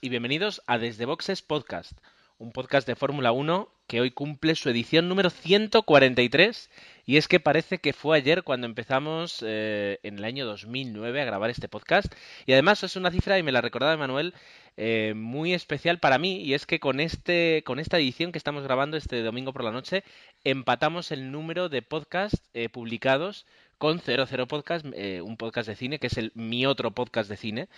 y bienvenidos a Desde Boxes Podcast, un podcast de Fórmula 1 que hoy cumple su edición número 143 y es que parece que fue ayer cuando empezamos eh, en el año 2009 a grabar este podcast. Y además es una cifra y me la recordaba Manuel eh, muy especial para mí y es que con este con esta edición que estamos grabando este domingo por la noche empatamos el número de podcasts eh, publicados con 00 Podcast, eh, un podcast de cine, que es el mi otro podcast de cine.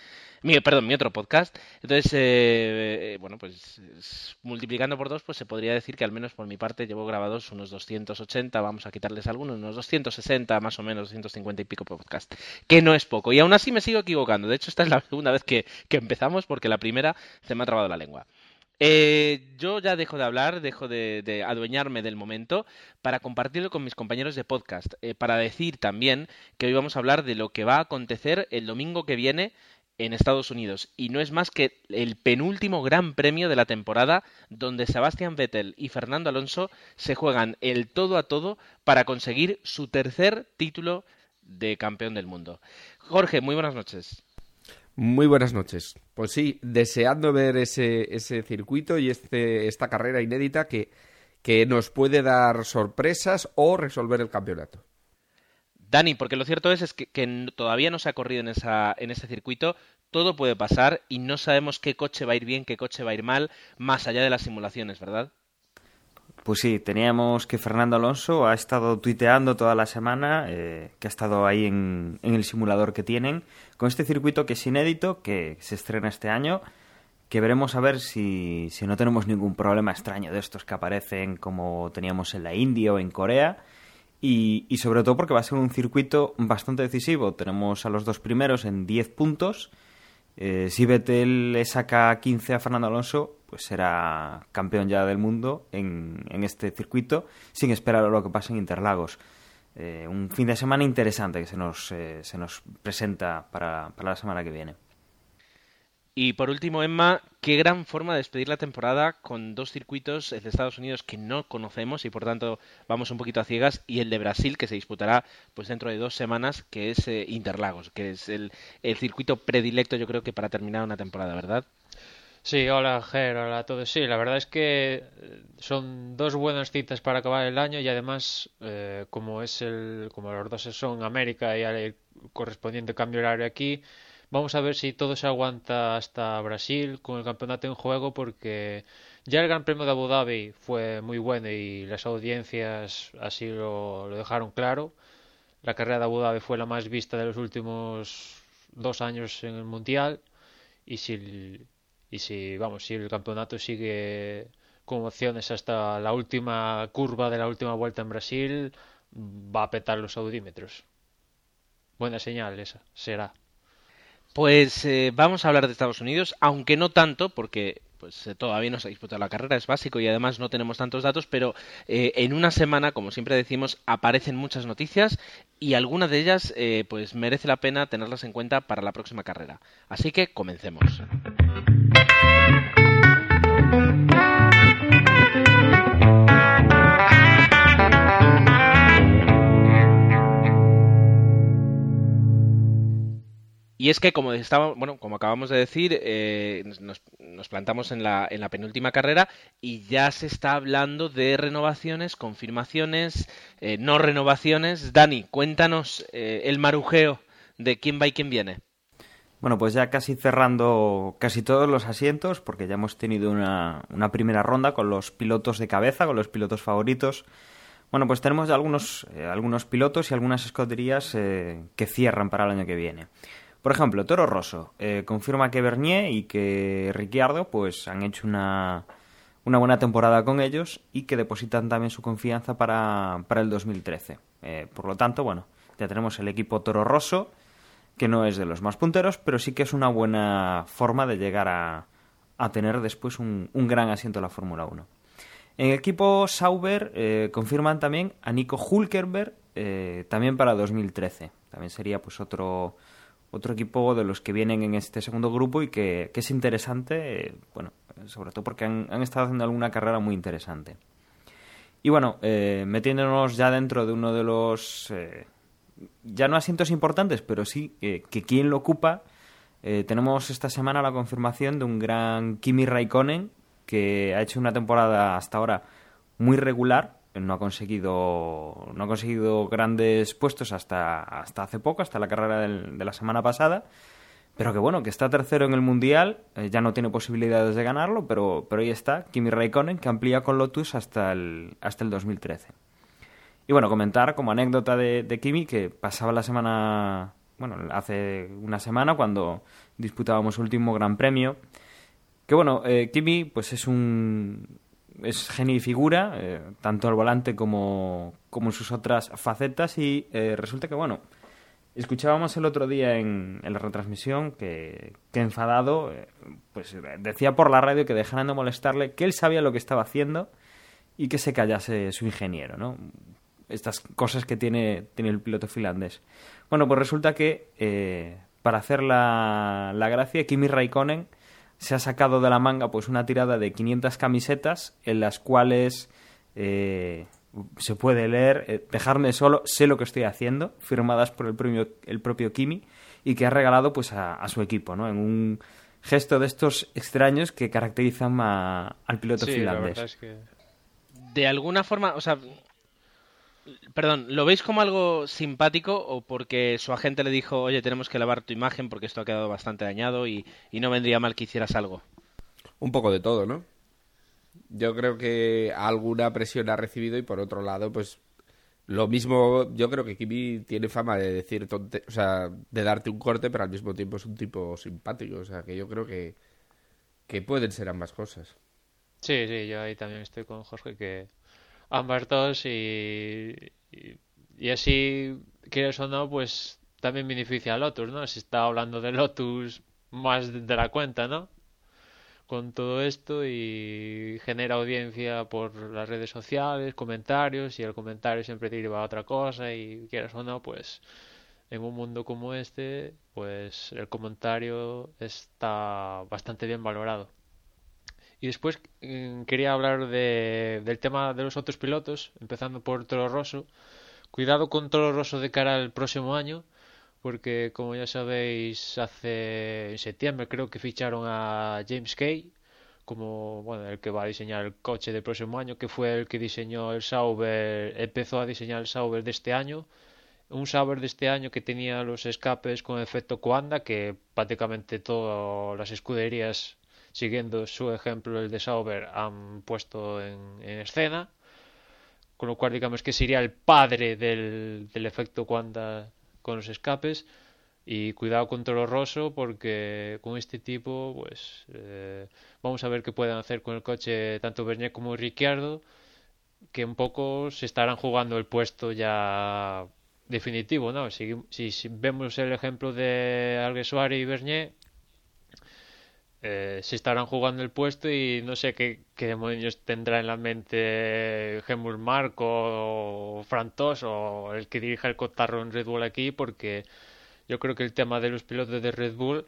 Mi, perdón, mi otro podcast. Entonces, eh, eh, bueno, pues multiplicando por dos, pues se podría decir que al menos por mi parte llevo grabados unos 280, vamos a quitarles algunos, unos 260 más o menos, 250 y pico podcast, que no es poco. Y aún así me sigo equivocando. De hecho, esta es la segunda vez que, que empezamos porque la primera se me ha trabado la lengua. Eh, yo ya dejo de hablar, dejo de, adueñarme del momento para compartirlo con mis compañeros de podcast, eh, para decir también que hoy vamos a hablar de lo que va a acontecer el domingo que viene en Estados Unidos. Y no es más que el penúltimo gran premio de la temporada donde Sebastian Vettel y Fernando Alonso se juegan el todo a todo para conseguir su tercer título de campeón del mundo. Jorge, muy buenas noches. Muy buenas noches. Pues sí, deseando ver ese, ese circuito y este, esta carrera inédita que, que nos puede dar sorpresas o resolver el campeonato. Dani, porque lo cierto es, es que, todavía no se ha corrido en, esa, en ese circuito, todo puede pasar y no sabemos qué coche va a ir bien, qué coche va a ir mal, más allá de las simulaciones, ¿verdad? Pues sí, teníamos que Fernando Alonso ha estado tuiteando toda la semana, eh, que ha estado ahí en, en el simulador que tienen, con este circuito que es inédito, que se estrena este año, que veremos a ver si, si no tenemos ningún problema extraño de estos que aparecen como teníamos en la India o en Corea. Y, y sobre todo porque va a ser un circuito bastante decisivo. Tenemos a los dos primeros en 10 puntos. Eh, si Vettel le saca 15 a Fernando Alonso, pues será campeón ya del mundo en, en este circuito, sin esperar a lo que pase en Interlagos. Eh, un fin de semana interesante que se nos, eh, se nos presenta para, para la semana que viene. Y por último, Emma, qué gran forma de despedir la temporada con dos circuitos de Estados Unidos que no conocemos y por tanto vamos un poquito a ciegas y el de Brasil que se disputará pues dentro de dos semanas que es eh, Interlagos, que es el, el circuito predilecto yo creo que para terminar una temporada, ¿verdad? Sí, hola Ger, hola a todos. Sí, la verdad es que eh, son dos buenas citas para acabar el año y además, eh, como es el, como los dos son América y el correspondiente cambio horario aquí, vamos a ver si todo se aguanta hasta Brasil con el campeonato en juego porque ya el Gran Premio de Abu Dhabi fue muy bueno y las audiencias así lo, lo dejaron claro. La carrera de Abu Dhabi fue la más vista de los últimos dos años en el Mundial y si y si vamos si el campeonato sigue con opciones hasta la última curva de la última vuelta en Brasil va a petar los audímetros buena señal esa será Pues eh, vamos a hablar de Estados Unidos, aunque no tanto, porque pues eh, todavía no se ha disputado la carrera, es básico y además no tenemos tantos datos, pero eh, en una semana, como siempre decimos, aparecen muchas noticias y algunas de ellas eh, pues merece la pena tenerlas en cuenta para la próxima carrera. Así que comencemos. Y es que, como estaba, bueno, como acabamos de decir, eh, nos, plantamos en la, en la penúltima carrera y ya se está hablando de renovaciones, confirmaciones, eh, no renovaciones. Dani, cuéntanos eh, el marujeo de quién va y quién viene. Bueno, pues ya casi cerrando casi todos los asientos, porque ya hemos tenido una, una primera ronda con los pilotos de cabeza, con los pilotos favoritos. Bueno, pues tenemos algunos, eh, algunos pilotos y algunas escuderías eh, que cierran para el año que viene. Por ejemplo, Toro Rosso eh, confirma que Bernier y que Ricciardo pues han hecho una, una buena temporada con ellos y que depositan también su confianza para, para el 2013. Eh, por lo tanto, bueno, ya tenemos el equipo Toro Rosso, que no es de los más punteros, pero sí que es una buena forma de llegar a, a tener después un, un, gran asiento en la Fórmula 1. En el equipo Sauber eh, confirman también a Nico Hulkenberg eh, también para 2013. También sería pues otro, otro equipo de los que vienen en este segundo grupo y que, es interesante, eh, bueno, sobre todo porque han, estado haciendo alguna carrera muy interesante. Y bueno, metiéndonos ya dentro de uno de los, ya no asientos importantes, pero sí que quien lo ocupa, tenemos esta semana la confirmación de un gran Kimi Raikkonen que ha hecho una temporada hasta ahora muy regular, no ha conseguido no ha conseguido grandes puestos hasta, hasta hace poco, hasta la carrera de la semana pasada, pero que bueno, que está tercero en el Mundial, eh, ya no tiene posibilidades de ganarlo, pero, pero ahí está, Kimi Raikkonen, que amplía con Lotus hasta el, hasta el 2013. Y bueno, comentar como anécdota de, de Kimi que pasaba la semana, bueno, hace una semana cuando disputábamos último Gran Premio, que bueno, eh, Kimi pues es un es genio y figura, eh, tanto al volante como, como en sus otras facetas y eh, resulta que bueno, escuchábamos el otro día en, la retransmisión que, que enfadado pues decía por la radio que dejaran de molestarle, que él sabía lo que estaba haciendo y que se callase su ingeniero, ¿no? Estas cosas que tiene, tiene el piloto finlandés. Bueno, pues resulta que para hacer la, la gracia, Kimi Raikkonen se ha sacado de la manga pues una tirada de 500 camisetas en las cuales eh, se puede leer eh, dejarme solo sé lo que estoy haciendo firmadas por el propio el propio Kimi y que ha regalado pues a, su equipo no en un gesto de estos extraños que caracterizan al piloto finlandés de alguna forma o sea Perdón, ¿lo veis como algo simpático o porque su agente le dijo, oye, tenemos que lavar tu imagen porque esto ha quedado bastante dañado y, no vendría mal que hicieras algo? Un poco de todo, ¿no? Yo creo que alguna presión ha recibido y por otro lado, pues lo mismo, yo creo que Kimi tiene fama de decir, o sea, de darte un corte, pero al mismo tiempo es un tipo simpático, o sea, que yo creo que, que pueden ser ambas cosas. Sí, sí, yo ahí también estoy con Jorge que ambas dos y, y, así, quieres o no, pues también beneficia a Lotus, ¿no? Se está hablando de Lotus más de la cuenta, ¿no? Con todo esto y genera audiencia por las redes sociales, comentarios, y el comentario siempre te lleva a otra cosa y quieras o no, pues en un mundo como este, pues el comentario está bastante bien valorado. Y después mm, quería hablar de, del tema de los otros pilotos, empezando por Toro Rosso. Cuidado con Toro Rosso de cara al próximo año, porque como ya sabéis, hace en septiembre creo que ficharon a James Kay como bueno, el que va a diseñar el coche del próximo año, que fue el que diseñó el Sauber, empezó a diseñar el Sauber de este año. Un Sauber de este año que tenía los escapes con efecto Coanda, que prácticamente todas las escuderías siguiendo su ejemplo el de Sauber, han puesto en, escena. Con lo cual, digamos que sería el padre del, efecto Quanta con los escapes. Y cuidado con Toro Rosso porque con este tipo, pues eh, vamos a ver qué pueden hacer con el coche tanto Bernier como Ricciardo, que un poco se estarán jugando el puesto ya definitivo, ¿no? Si, si, vemos el ejemplo de Alguersuari y Bernier, eh, se estarán jugando el puesto y no sé qué, demonios tendrá en la mente Gemur Marco o Frantos o el que dirija el cotarro en Red Bull aquí porque yo creo que el tema de los pilotos de Red Bull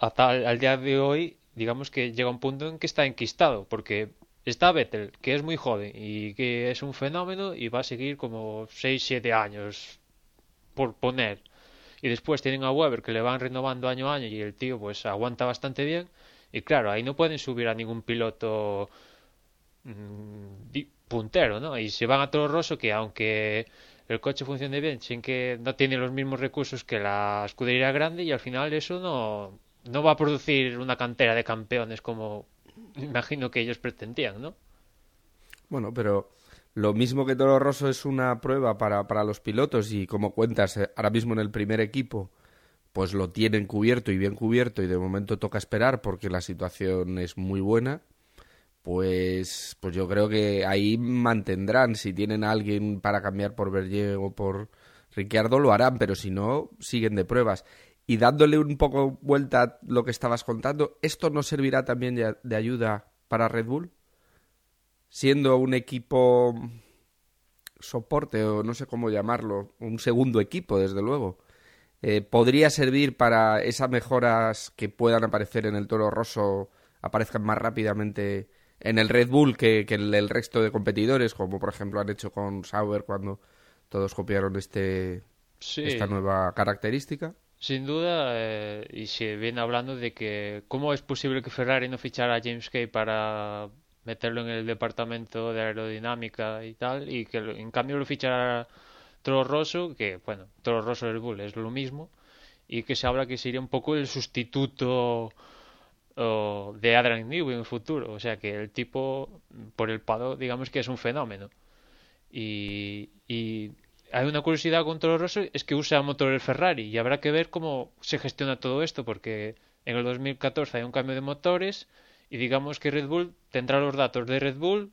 hasta al día de hoy digamos que llega un punto en que está enquistado porque está Vettel que es muy joven y que es un fenómeno y va a seguir como 6-7 años por poner y después tienen a Weber que le van renovando año a año y el tío pues aguanta bastante bien y claro, ahí no pueden subir a ningún piloto mm, puntero, ¿no? Y se van a Toro Rosso que aunque el coche funcione bien, sin que no tiene los mismos recursos que la escudería grande y al final eso no, no va a producir una cantera de campeones como imagino que ellos pretendían, ¿no? Bueno, pero lo mismo que Toro Rosso es una prueba para, para los pilotos y como cuentas eh, ahora mismo en el primer equipo, pues lo tienen cubierto y bien cubierto y de momento toca esperar porque la situación es muy buena, pues, pues yo creo que ahí mantendrán. Si tienen a alguien para cambiar por Berger o por Ricciardo, lo harán, pero si no, siguen de pruebas. Y dándole un poco vuelta a lo que estabas contando, ¿esto no servirá también de ayuda para Red Bull? Siendo un equipo soporte o no sé cómo llamarlo, un segundo equipo, desde luego. Eh, podría servir para esas mejoras que puedan aparecer en el Toro Rosso aparezcan más rápidamente en el Red Bull que, que el, el resto de competidores, como por ejemplo han hecho con Sauber cuando todos copiaron este Sí, esta nueva característica. sin duda, eh, y se viene hablando de que cómo es posible que Ferrari no fichara a James Kay para meterlo en el departamento de aerodinámica y tal, y que en cambio lo fichara Toro Rosso, que bueno, Toro Rosso Red Bull es lo mismo, y que se habla que sería un poco el sustituto o, de Adrian Newey en el futuro, o sea que el tipo por el pado digamos que es un fenómeno. Y, y hay una curiosidad con Toro Rosso, es que usa motores Ferrari y habrá que ver cómo se gestiona todo esto, porque en el 2014 hay un cambio de motores y digamos que Red Bull tendrá los datos de Red Bull,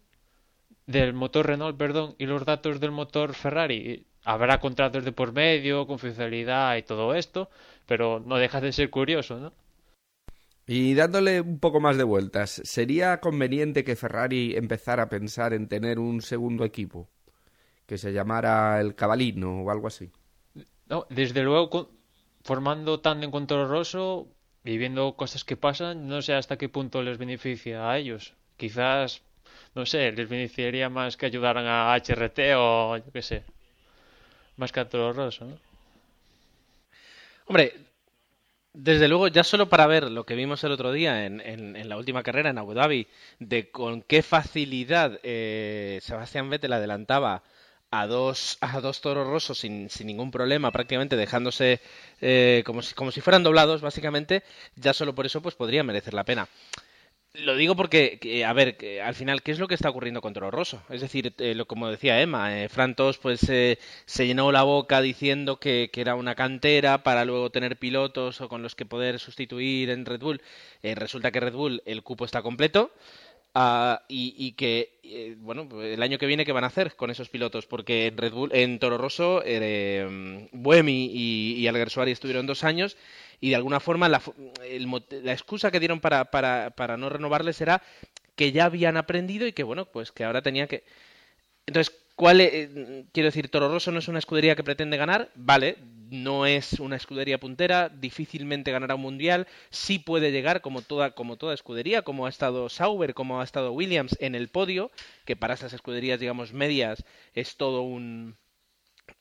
del motor Renault, perdón, y los datos del motor Ferrari. Habrá contratos de por medio, confidencialidad y todo esto, pero no deja de ser curioso, ¿no? Y dándole un poco más de vueltas, ¿sería conveniente que Ferrari empezara a pensar en tener un segundo equipo? Que se llamara el Cabalino o algo así. No, desde luego, formando con Toro Rosso y viendo cosas que pasan, no sé hasta qué punto les beneficia a ellos. Quizás, no sé, les beneficiaría más que ayudaran a HRT o yo qué sé, más que a Toro Rosso, ¿no? Hombre, desde luego, ya solo para ver lo que vimos el otro día en, en- en la última carrera en Abu Dhabi, de con qué facilidad eh, Sebastián Vettel adelantaba a dos, a dos toros rosos sin, sin ningún problema, prácticamente dejándose eh, como si, como si fueran doblados, básicamente, ya solo por eso pues podría merecer la pena. Lo digo porque, que, a ver, al final, ¿qué es lo que está ocurriendo con Toro Rosso? Es decir, eh, lo, como decía Emma, eh, Fran Tos, pues eh, se llenó la boca diciendo que, que era una cantera para luego tener pilotos o con los que poder sustituir en Red Bull. Eh, resulta que Red Bull el cupo está completo. Ah, y, que, eh, bueno, el año que viene, ¿qué van a hacer con esos pilotos? Porque en Red Bull, en Toro Rosso, eh, Buemi y, y Alguersuari estuvieron dos años y de alguna forma la excusa que dieron para, para, para no renovarles era que ya habían aprendido y que, bueno, pues que ahora tenía que... Entonces, ¿cuál eh, quiero decir, Toro Rosso no es una escudería que pretende ganar, vale, no es una escudería puntera, difícilmente ganará un mundial, sí puede llegar como toda como toda escudería, como ha estado Sauber, como ha estado Williams en el podio, que para estas escuderías digamos medias es todo un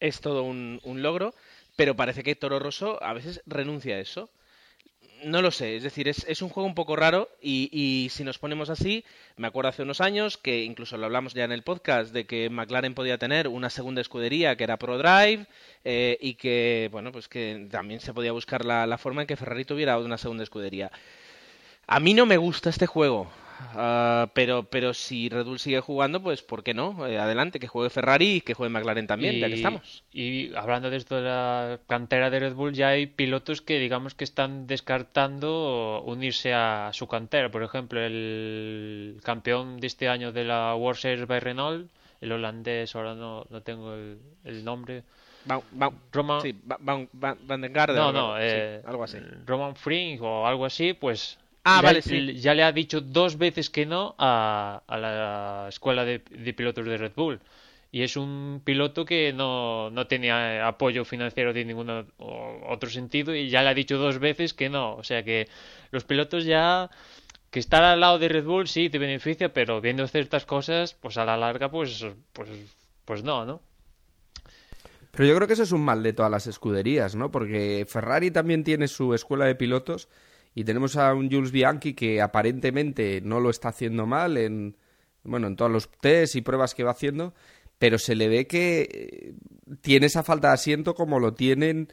es todo un, un logro, pero parece que Toro Rosso a veces renuncia a eso. No lo sé, es decir, es, un juego un poco raro y, y si nos ponemos así, me acuerdo hace unos años que incluso lo hablamos ya en el podcast de que McLaren podía tener una segunda escudería que era ProDrive eh, y que, bueno, pues que también se podía buscar la, la forma en que Ferrari tuviera una segunda escudería. A mí no me gusta este juego, ah, pero, pero si Red Bull sigue jugando, pues ¿por qué no? Eh, adelante, que juegue Ferrari y que juegue McLaren también, ya que estamos. y hablando de esto de la cantera de Red Bull, ya hay pilotos que digamos que están descartando unirse a su cantera. Por ejemplo, el campeón de este año de la World Series by Renault, el holandés, ahora no, no tengo el, el nombre. Van, Van- Roman, sí, Van, Van, den no, algo- no, sí, eh, algo así. Roman Frink o algo así, pues Ah, ya, vale, sí. ya le ha dicho dos veces que no a, a la escuela de, de pilotos de Red Bull. Y es un piloto que no, no tenía apoyo financiero de ningún o- otro sentido y ya le ha dicho dos veces que no. O sea que los pilotos ya que estar al lado de Red Bull sí te beneficia, pero viendo ciertas cosas, pues a la larga, pues, pues, pues no, ¿no? Pero yo creo que eso es un mal de todas las escuderías, ¿no? Porque Ferrari también tiene su escuela de pilotos y tenemos a un Jules Bianchi que aparentemente no lo está haciendo mal en, bueno, en todos los test y pruebas que va haciendo, pero se le ve que eh, tiene esa falta de asiento como lo tienen,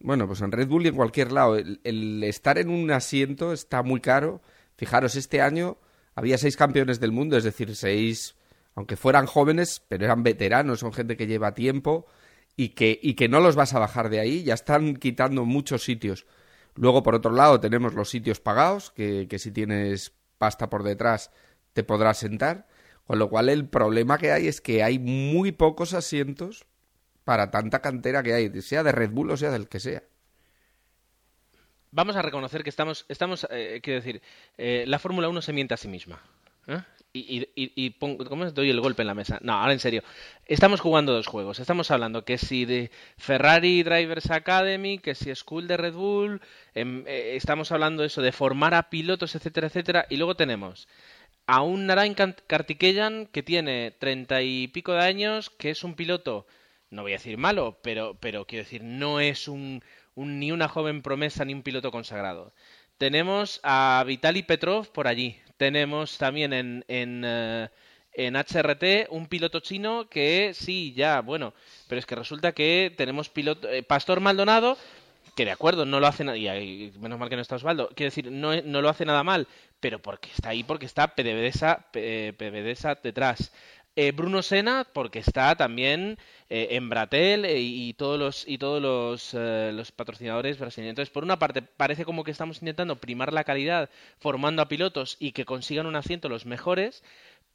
bueno, pues en Red Bull y en cualquier lado. El, el estar en un asiento está muy caro. Fijaros, este año había seis campeones del mundo, es decir, seis, aunque fueran jóvenes, pero eran veteranos, son gente que lleva tiempo y que, y que no los vas a bajar de ahí, ya están quitando muchos sitios. Luego, por otro lado, tenemos los sitios pagados, que, que si tienes pasta por detrás te podrás sentar. Con lo cual, el problema que hay es que hay muy pocos asientos para tanta cantera que hay, sea de Red Bull o sea del que sea. Vamos a reconocer que estamos, estamos eh, quiero decir, eh, la Fórmula 1 se miente a sí misma. ¿eh? Y, y, pongo, ¿cómo doy el golpe en la mesa? No, ahora en serio. Estamos jugando dos juegos. Estamos hablando que si de Ferrari Drivers Academy, que si School de Red Bull, em, eh, estamos hablando eso de formar a pilotos, etcétera, etcétera. Y luego tenemos a un Narain Kartikeyan que tiene treinta y pico de años, que es un piloto, no voy a decir malo, pero, pero quiero decir, no es un, ni una joven promesa ni un piloto consagrado. Tenemos a Vitali Petrov por allí, tenemos también en, en, eh, en HRT un piloto chino que sí, ya, bueno, pero es que resulta que tenemos piloto, eh, Pastor Maldonado, que de acuerdo, no lo hace nada, y menos mal que no está Osvaldo, quiero decir, no, no lo hace nada mal, pero porque está ahí, porque está PDVSA, PDVSA detrás. Eh, Bruno Sena, porque está también en Bratel y todos los y todos los, los patrocinadores brasileños. Entonces, por una parte, parece como que estamos intentando primar la calidad formando a pilotos y que consigan un asiento los mejores,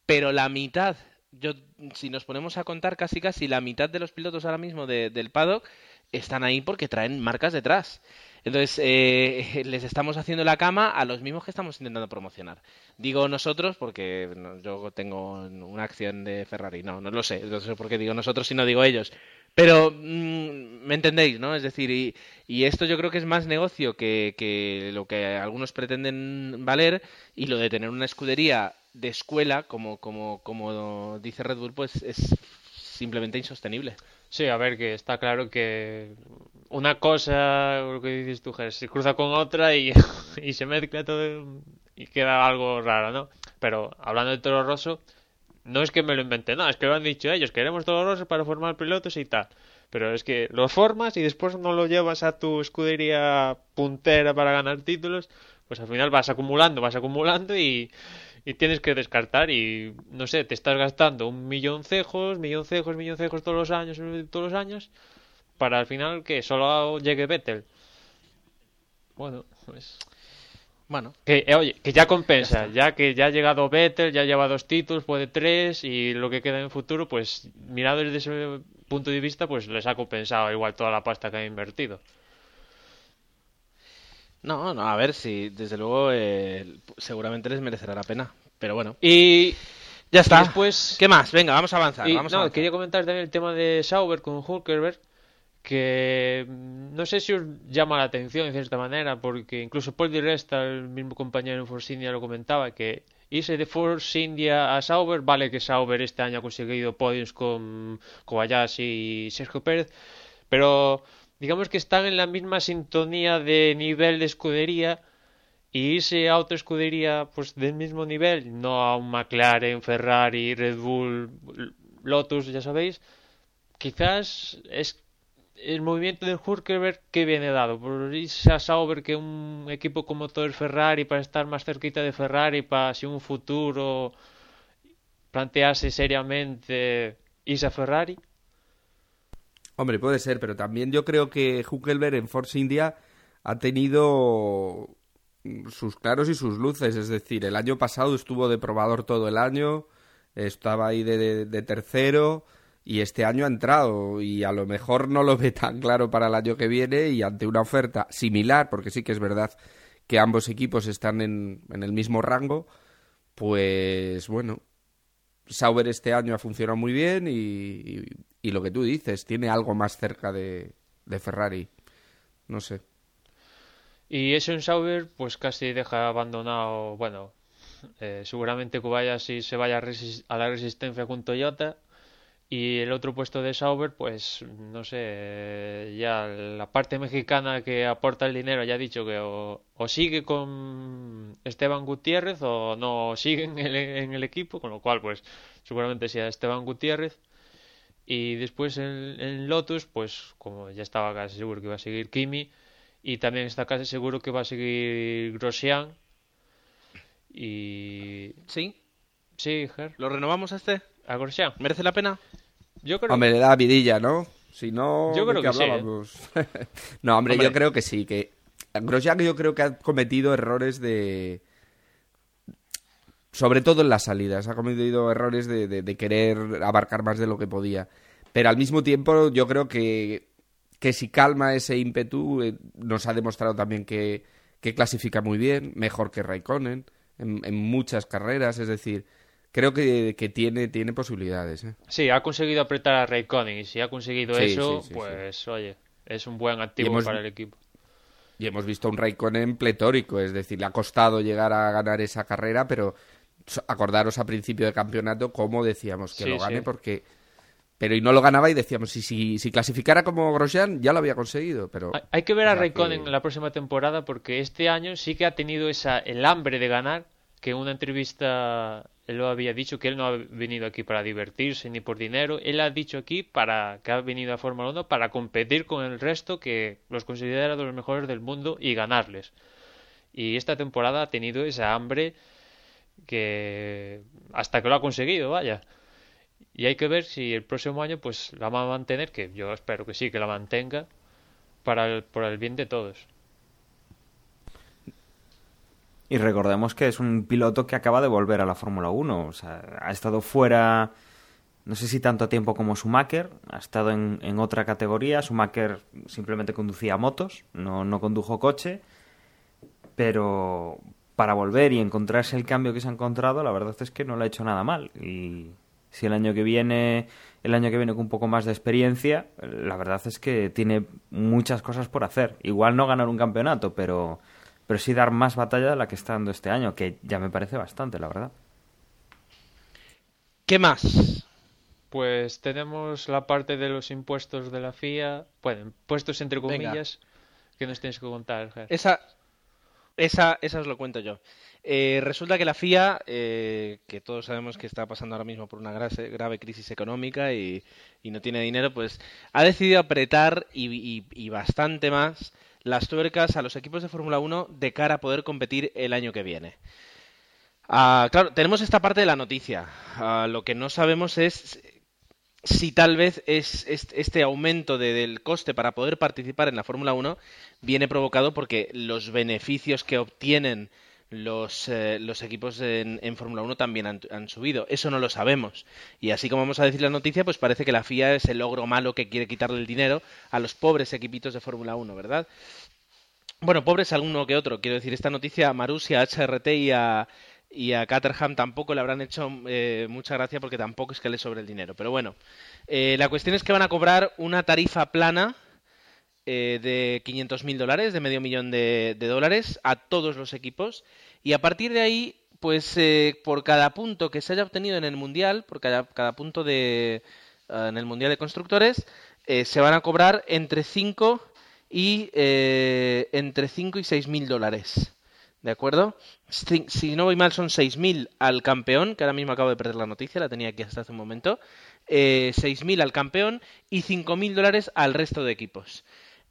pero la mitad, yo, si nos ponemos a contar casi casi la mitad de los pilotos ahora mismo del paddock están ahí porque traen marcas detrás. Entonces, eh, les estamos haciendo la cama a los mismos que estamos intentando promocionar. Digo nosotros porque yo tengo una acción de Ferrari. No, no lo sé. No sé por qué digo nosotros si no digo ellos. Pero mm, me entendéis, ¿no? Es decir, y, y, esto yo creo que es más negocio que, que lo que algunos pretenden valer y lo de tener una escudería de escuela, como, como, como dice Red Bull, pues es simplemente insostenible. Sí, a ver, que está claro que una cosa, lo que dices tú, se cruza con otra y, y se mezcla todo y queda algo raro, ¿no? Pero hablando de Toro Rosso, no es que me lo inventé, no, es que lo han dicho ellos, queremos Toro Rosso para formar pilotos y tal. Pero es que lo formas y después no lo llevas a tu escudería puntera para ganar títulos, pues al final vas acumulando, vas acumulando y, y tienes que descartar y no sé, te estás gastando un millón cejos, millón cejos, millón cejos todos los años, todos los años, para al final que solo llegue Vettel. Bueno, pues... Bueno. Que, eh, oye, que ya compensa, ya, que ya ha llegado Vettel, ya lleva dos títulos, puede tres, y lo que queda en el futuro, pues mirado desde ese punto de vista, pues les ha compensado igual toda la pasta que ha invertido. No, no, a ver si, desde luego, eh, seguramente les merecerá la pena. Pero bueno. Y ya está. después... ¿Qué más? Venga, vamos a avanzar. no, quería comentar también el tema de Sauber con Hulkerberg, que mm, no sé si os llama la atención de cierta manera, porque incluso Paul Di Resta, el mismo compañero en Force India, lo comentaba, que irse de Force India a Sauber, vale que Sauber este año ha conseguido podios con Kobayashi y Sergio Pérez, pero digamos que están en la misma sintonía de nivel de escudería y irse a otra escudería pues del mismo nivel, no a un McLaren, Ferrari, Red Bull, Lotus, ya sabéis, quizás es el movimiento del Hurkerberg que viene dado por irse a Sauber que un equipo como todo el Ferrari para estar más cerquita de Ferrari para si un futuro plantearse seriamente irse a Ferrari Hombre, puede ser, pero también yo creo que Huckelberg en Force India ha tenido sus claros y sus luces. Es decir, el año pasado estuvo de probador todo el año, estaba ahí de, tercero y este año ha entrado y a lo mejor no lo ve tan claro para el año que viene y ante una oferta similar, porque sí que es verdad que ambos equipos están en, en el mismo rango, pues bueno, Sauber este año ha funcionado muy bien y, y lo que tú dices, tiene algo más cerca de, de Ferrari. No sé. Y eso en Sauber, pues casi deja abandonado, bueno, eh, seguramente si se vaya a, la resistencia con Toyota. Y el otro puesto de Sauber, pues no sé, ya la parte mexicana que aporta el dinero ya ha dicho que o, sigue con Esteban Gutiérrez o no sigue en el, en el equipo, con lo cual pues seguramente sea Esteban Gutiérrez. Y después en, Lotus, pues como ya estaba casi seguro que iba a seguir Kimi, y también está casi seguro que va a seguir Grosjean. Y. ¿Sí? Sí, Ger. ¿Lo renovamos a este? ¿A Grosjean? ¿Merece la pena? Yo creo Hombre, le da vidilla, ¿no? Si no, yo creo que, Sí, ¿eh? no, hombre, yo creo que sí. que Grosjean yo creo que ha cometido errores de sobre todo en las salidas. Ha cometido errores de, querer abarcar más de lo que podía. Pero al mismo tiempo, yo creo que, que si calma ese ímpetu, eh, nos ha demostrado también que, que, clasifica muy bien, mejor que Raikkonen en, muchas carreras. Es decir, creo que, que tiene, tiene posibilidades. ¿eh? Sí, ha conseguido apretar a Raikkonen y si ha conseguido Sí, eso, sí, sí, pues oye, es un buen activo hemos- para el equipo. Y hemos visto un Raikkonen pletórico, es decir, le ha costado llegar a ganar esa carrera, pero acordaros a principio de campeonato cómo decíamos que Sí, lo gane sí. porque... Pero y no lo ganaba y decíamos, si, si, si clasificara como Grosjean ya lo había conseguido, pero... Hay- que ver a Raikkonen que- en la próxima temporada porque este año sí que ha tenido esa, el hambre de ganar, que en una entrevista él lo había dicho que él no ha venido aquí para divertirse ni por dinero, él ha dicho aquí para que ha venido a Fórmula 1 para competir con el resto que los considera de los mejores del mundo y ganarles. Y esta temporada ha tenido esa hambre que hasta que lo ha conseguido, vaya. Y hay que ver si el próximo año pues la va a mantener, que yo espero que sí, que la mantenga para el, por el bien de todos. Y recordemos que es un piloto que acaba de volver a la Fórmula 1. O sea, ha estado fuera, no sé si tanto tiempo como Schumacher, ha estado en, otra categoría. Schumacher simplemente conducía motos, no, no condujo coche. Pero para volver y encontrarse el cambio que se ha encontrado, la verdad es que no lo ha hecho nada mal. Y si el año que viene, el año que viene con un poco más de experiencia, la verdad es que tiene muchas cosas por hacer. Igual no ganar un campeonato, pero pero sí dar más batalla de la que está dando este año, que ya me parece bastante, la verdad. ¿Qué más? Pues tenemos la parte de los impuestos de la FIA, bueno, impuestos entre Venga. comillas, que nos tienes que contar, Ger. Esa, esa, esa os lo cuento yo. Eh, resulta que la FIA, eh, que todos sabemos que está pasando ahora mismo por una grave, crisis económica y, no tiene dinero, pues ha decidido apretar y bastante más las tuercas a los equipos de Fórmula 1 de cara a poder competir el año que viene. Ah, claro, tenemos esta parte de la noticia. Ah, lo que no sabemos es si tal vez es, es- este aumento de- del coste para poder participar en la Fórmula 1 viene provocado porque los beneficios que obtienen los, eh, los equipos en, en Fórmula 1 también han, han subido. Eso no lo sabemos. Y así como vamos a decir la noticia, pues parece que la FIA es el logro malo que quiere quitarle el dinero a los pobres equipitos de Fórmula 1, ¿verdad? Bueno, pobres alguno que otro. Quiero decir, esta noticia a Marussia, a HRT y a, y a Caterham tampoco le habrán hecho eh, mucha gracia porque tampoco es que le sobre el dinero. Pero bueno, eh, la cuestión es que van a cobrar una tarifa plana eh, de 500.000 dólares, de medio millón de, dólares a todos los equipos. Y a partir de ahí, pues eh, por cada punto que se haya obtenido en el Mundial, por cada, cada punto de, eh, en el Mundial de Constructores, eh, se van a cobrar entre 5 y entre 5 y 6 mil dólares. ¿De acuerdo? Si, no voy mal, son 6.000 al campeón, que ahora mismo acabo de perder la noticia, la tenía aquí hasta hace un momento. Eh, 6.000 al campeón y 5.000 dólares al resto de equipos.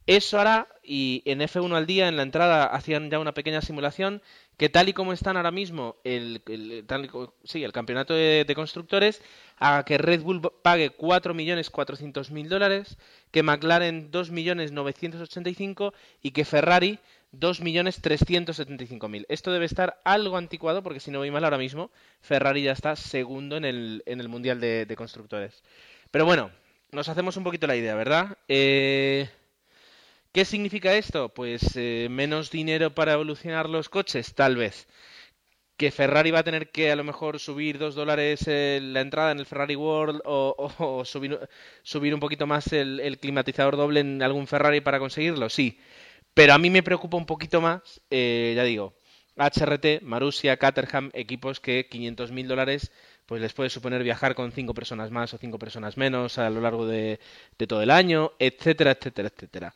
Eso hará, y en F1 al día, en la entrada, hacían ya una pequeña simulación, que tal y como están ahora mismo el, el- tal y sí, el campeonato de, de constructores, haga que Red Bull pague 4.400.000 dólares, que McLaren 2.985.000 y que Ferrari 2.375.000. Esto debe estar algo anticuado porque si no voy mal ahora mismo, Ferrari ya está segundo en el, en el Mundial de, Constructores. Pero bueno, nos hacemos un poquito la idea, ¿verdad? Eh, ¿Qué significa esto? Pues eh, menos dinero para evolucionar los coches, tal vez. Que Ferrari va a tener que a lo mejor subir dos dólares eh, la entrada en el Ferrari World o, o- o subir, subir un poquito más el, el climatizador doble en algún Ferrari para conseguirlo, sí. Pero a mí me preocupa un poquito más, eh, ya digo, HRT, Marussia, Caterham, equipos que 500.000 dólares pues les puede suponer viajar con cinco personas más o cinco personas menos a lo largo de, de todo el año, etcétera, etcétera, etcétera.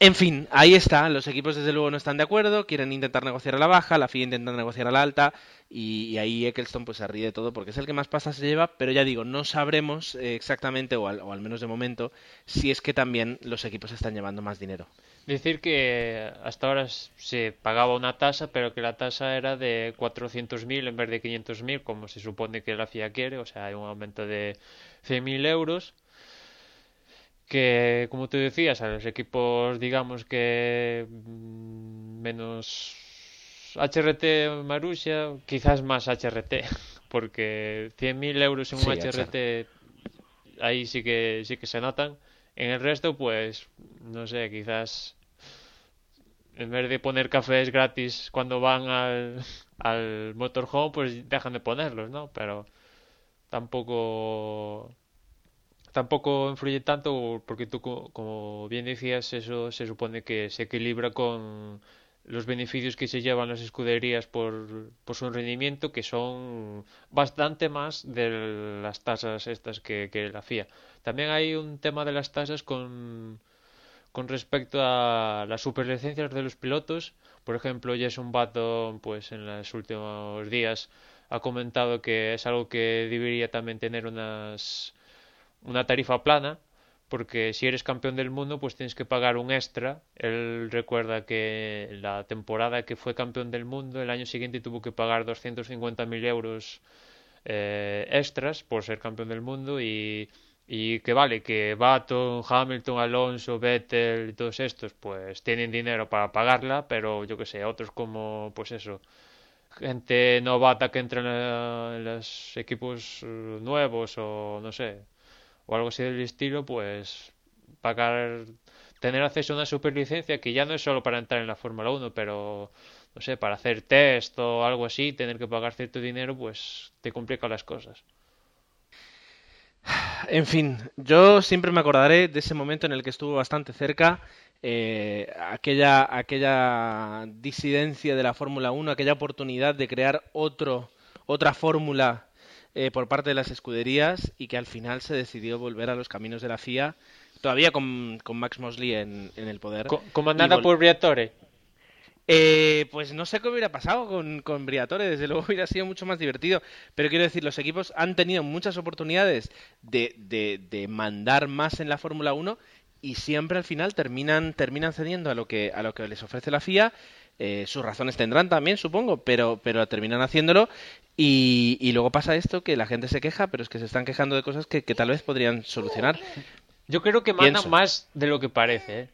En fin, ahí está. Los equipos desde luego no están de acuerdo, quieren intentar negociar a la baja, la FIA intenta negociar a la alta y, ahí Eccleston pues se ríe de todo porque es el que más pasa se lleva, pero ya digo, no sabremos eh, exactamente o al, o al menos de momento si es que también los equipos están llevando más dinero. Decir que hasta ahora se pagaba una tasa, pero que la tasa era de 400.000 en vez de 500.000, como se supone que la FIA quiere, o sea, hay un aumento de 100.000 euros. Que, como tú decías, a los equipos, digamos que mm, menos HRT Marussia, quizás más HRT, porque 100.000 euros en un Sí, HRT ahí sí que sí que se notan. En el resto, pues, no sé, quizás en vez de poner cafés gratis cuando van al, al motorhome, pues dejan de ponerlos, ¿no? Pero tampoco tampoco influye tanto porque tú, como bien decías, eso se supone que se equilibra con los beneficios que se llevan las escuderías por, por su rendimiento, que son bastante más de las tasas estas que, la FIA. También hay un tema de las tasas con, con respecto a las superlicencias de los pilotos. Por ejemplo, Jason Button, pues en los últimos días ha comentado que es algo que debería también tener unas una tarifa plana, porque si eres campeón del mundo, pues tienes que pagar un extra. Él recuerda que la temporada que fue campeón del mundo, el año siguiente tuvo que pagar 250.000 euros eh, extras por ser campeón del mundo y, y que vale, que Baton, Hamilton, Alonso, Vettel y todos estos, pues tienen dinero para pagarla, pero yo que sé, otros como, pues eso, gente novata que entra en, los equipos eh, nuevos o no sé, o algo así del estilo, pues pagar, tener acceso a una superlicencia que ya no es solo para entrar en la Fórmula 1, pero no sé, para hacer test o algo así, tener que pagar cierto dinero, pues te complica las cosas. En fin, yo siempre me acordaré de ese momento en el que estuvo bastante cerca eh, aquella, aquella disidencia de la Fórmula 1, aquella oportunidad de crear otro, otra fórmula eh, por parte de las escuderías y que al final se decidió volver a los caminos de la FIA, todavía con, Max Mosley en, el poder. comandada por Briatore. Eh, pues no sé qué hubiera pasado con, con Briatore, desde luego hubiera sido mucho más divertido. Pero quiero decir, los equipos han tenido muchas oportunidades de, de, de mandar más en la Fórmula 1 y siempre al final terminan, terminan cediendo a lo que, a lo que les ofrece la FIA eh, sus razones tendrán también, supongo, pero, pero terminan haciéndolo y, y, luego pasa esto que la gente se queja, pero es que se están quejando de cosas que, que tal vez podrían solucionar. Yo creo que mandan más de lo que parece, ¿eh?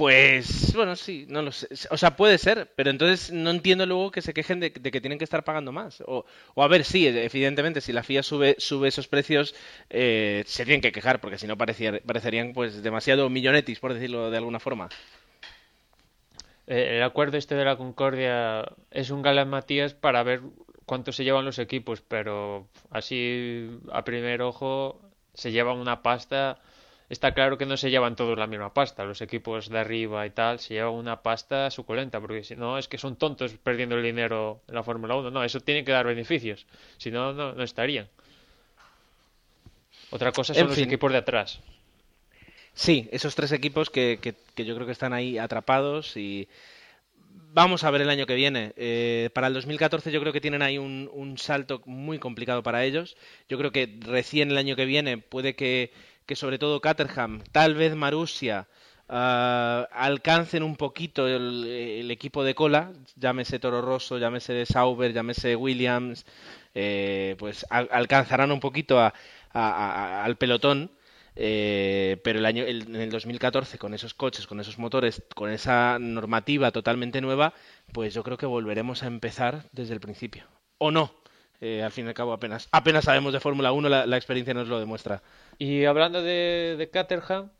Pues, bueno, sí, no lo sé. O sea, puede ser, pero entonces no entiendo luego que se quejen de, de que tienen que estar pagando más. O, o, a ver, sí, evidentemente, si la FIA sube, sube esos precios, eh, se tienen que quejar, porque si no parecerían pues demasiado millonetis, por decirlo de alguna forma. Eh, el acuerdo este de la Concordia es un Matías para ver cuánto se llevan los equipos, pero así a primer ojo se llevan una pasta. Está claro que no se llevan todos la misma pasta, los equipos de arriba y tal se llevan una pasta suculenta, porque si no es que son tontos perdiendo el dinero en la Fórmula 1, no, eso tiene que dar beneficios, si no, no, estarían. Otra cosa son los equipos de atrás. Sí, esos tres equipos que, que, yo creo que están ahí atrapados y vamos a ver el año que viene. Eh, para el 2014 yo creo que tienen ahí un, un, salto muy complicado para ellos. Yo creo que recién el año que viene puede que, que sobre todo Caterham, tal vez Marussia, uh, alcancen un poquito el, equipo de cola, llámese Toro Rosso, llámese Sauber, llámese Williams, eh, pues alcanzarán un poquito a, al pelotón eh, pero el año en el 2014 con esos coches, con esos motores, con esa normativa totalmente nueva, pues yo creo que volveremos a empezar desde el principio. ¿O no? Eh, al fin y al cabo apenas apenas sabemos de Fórmula 1, la, experiencia nos lo demuestra. Y hablando de, Caterham,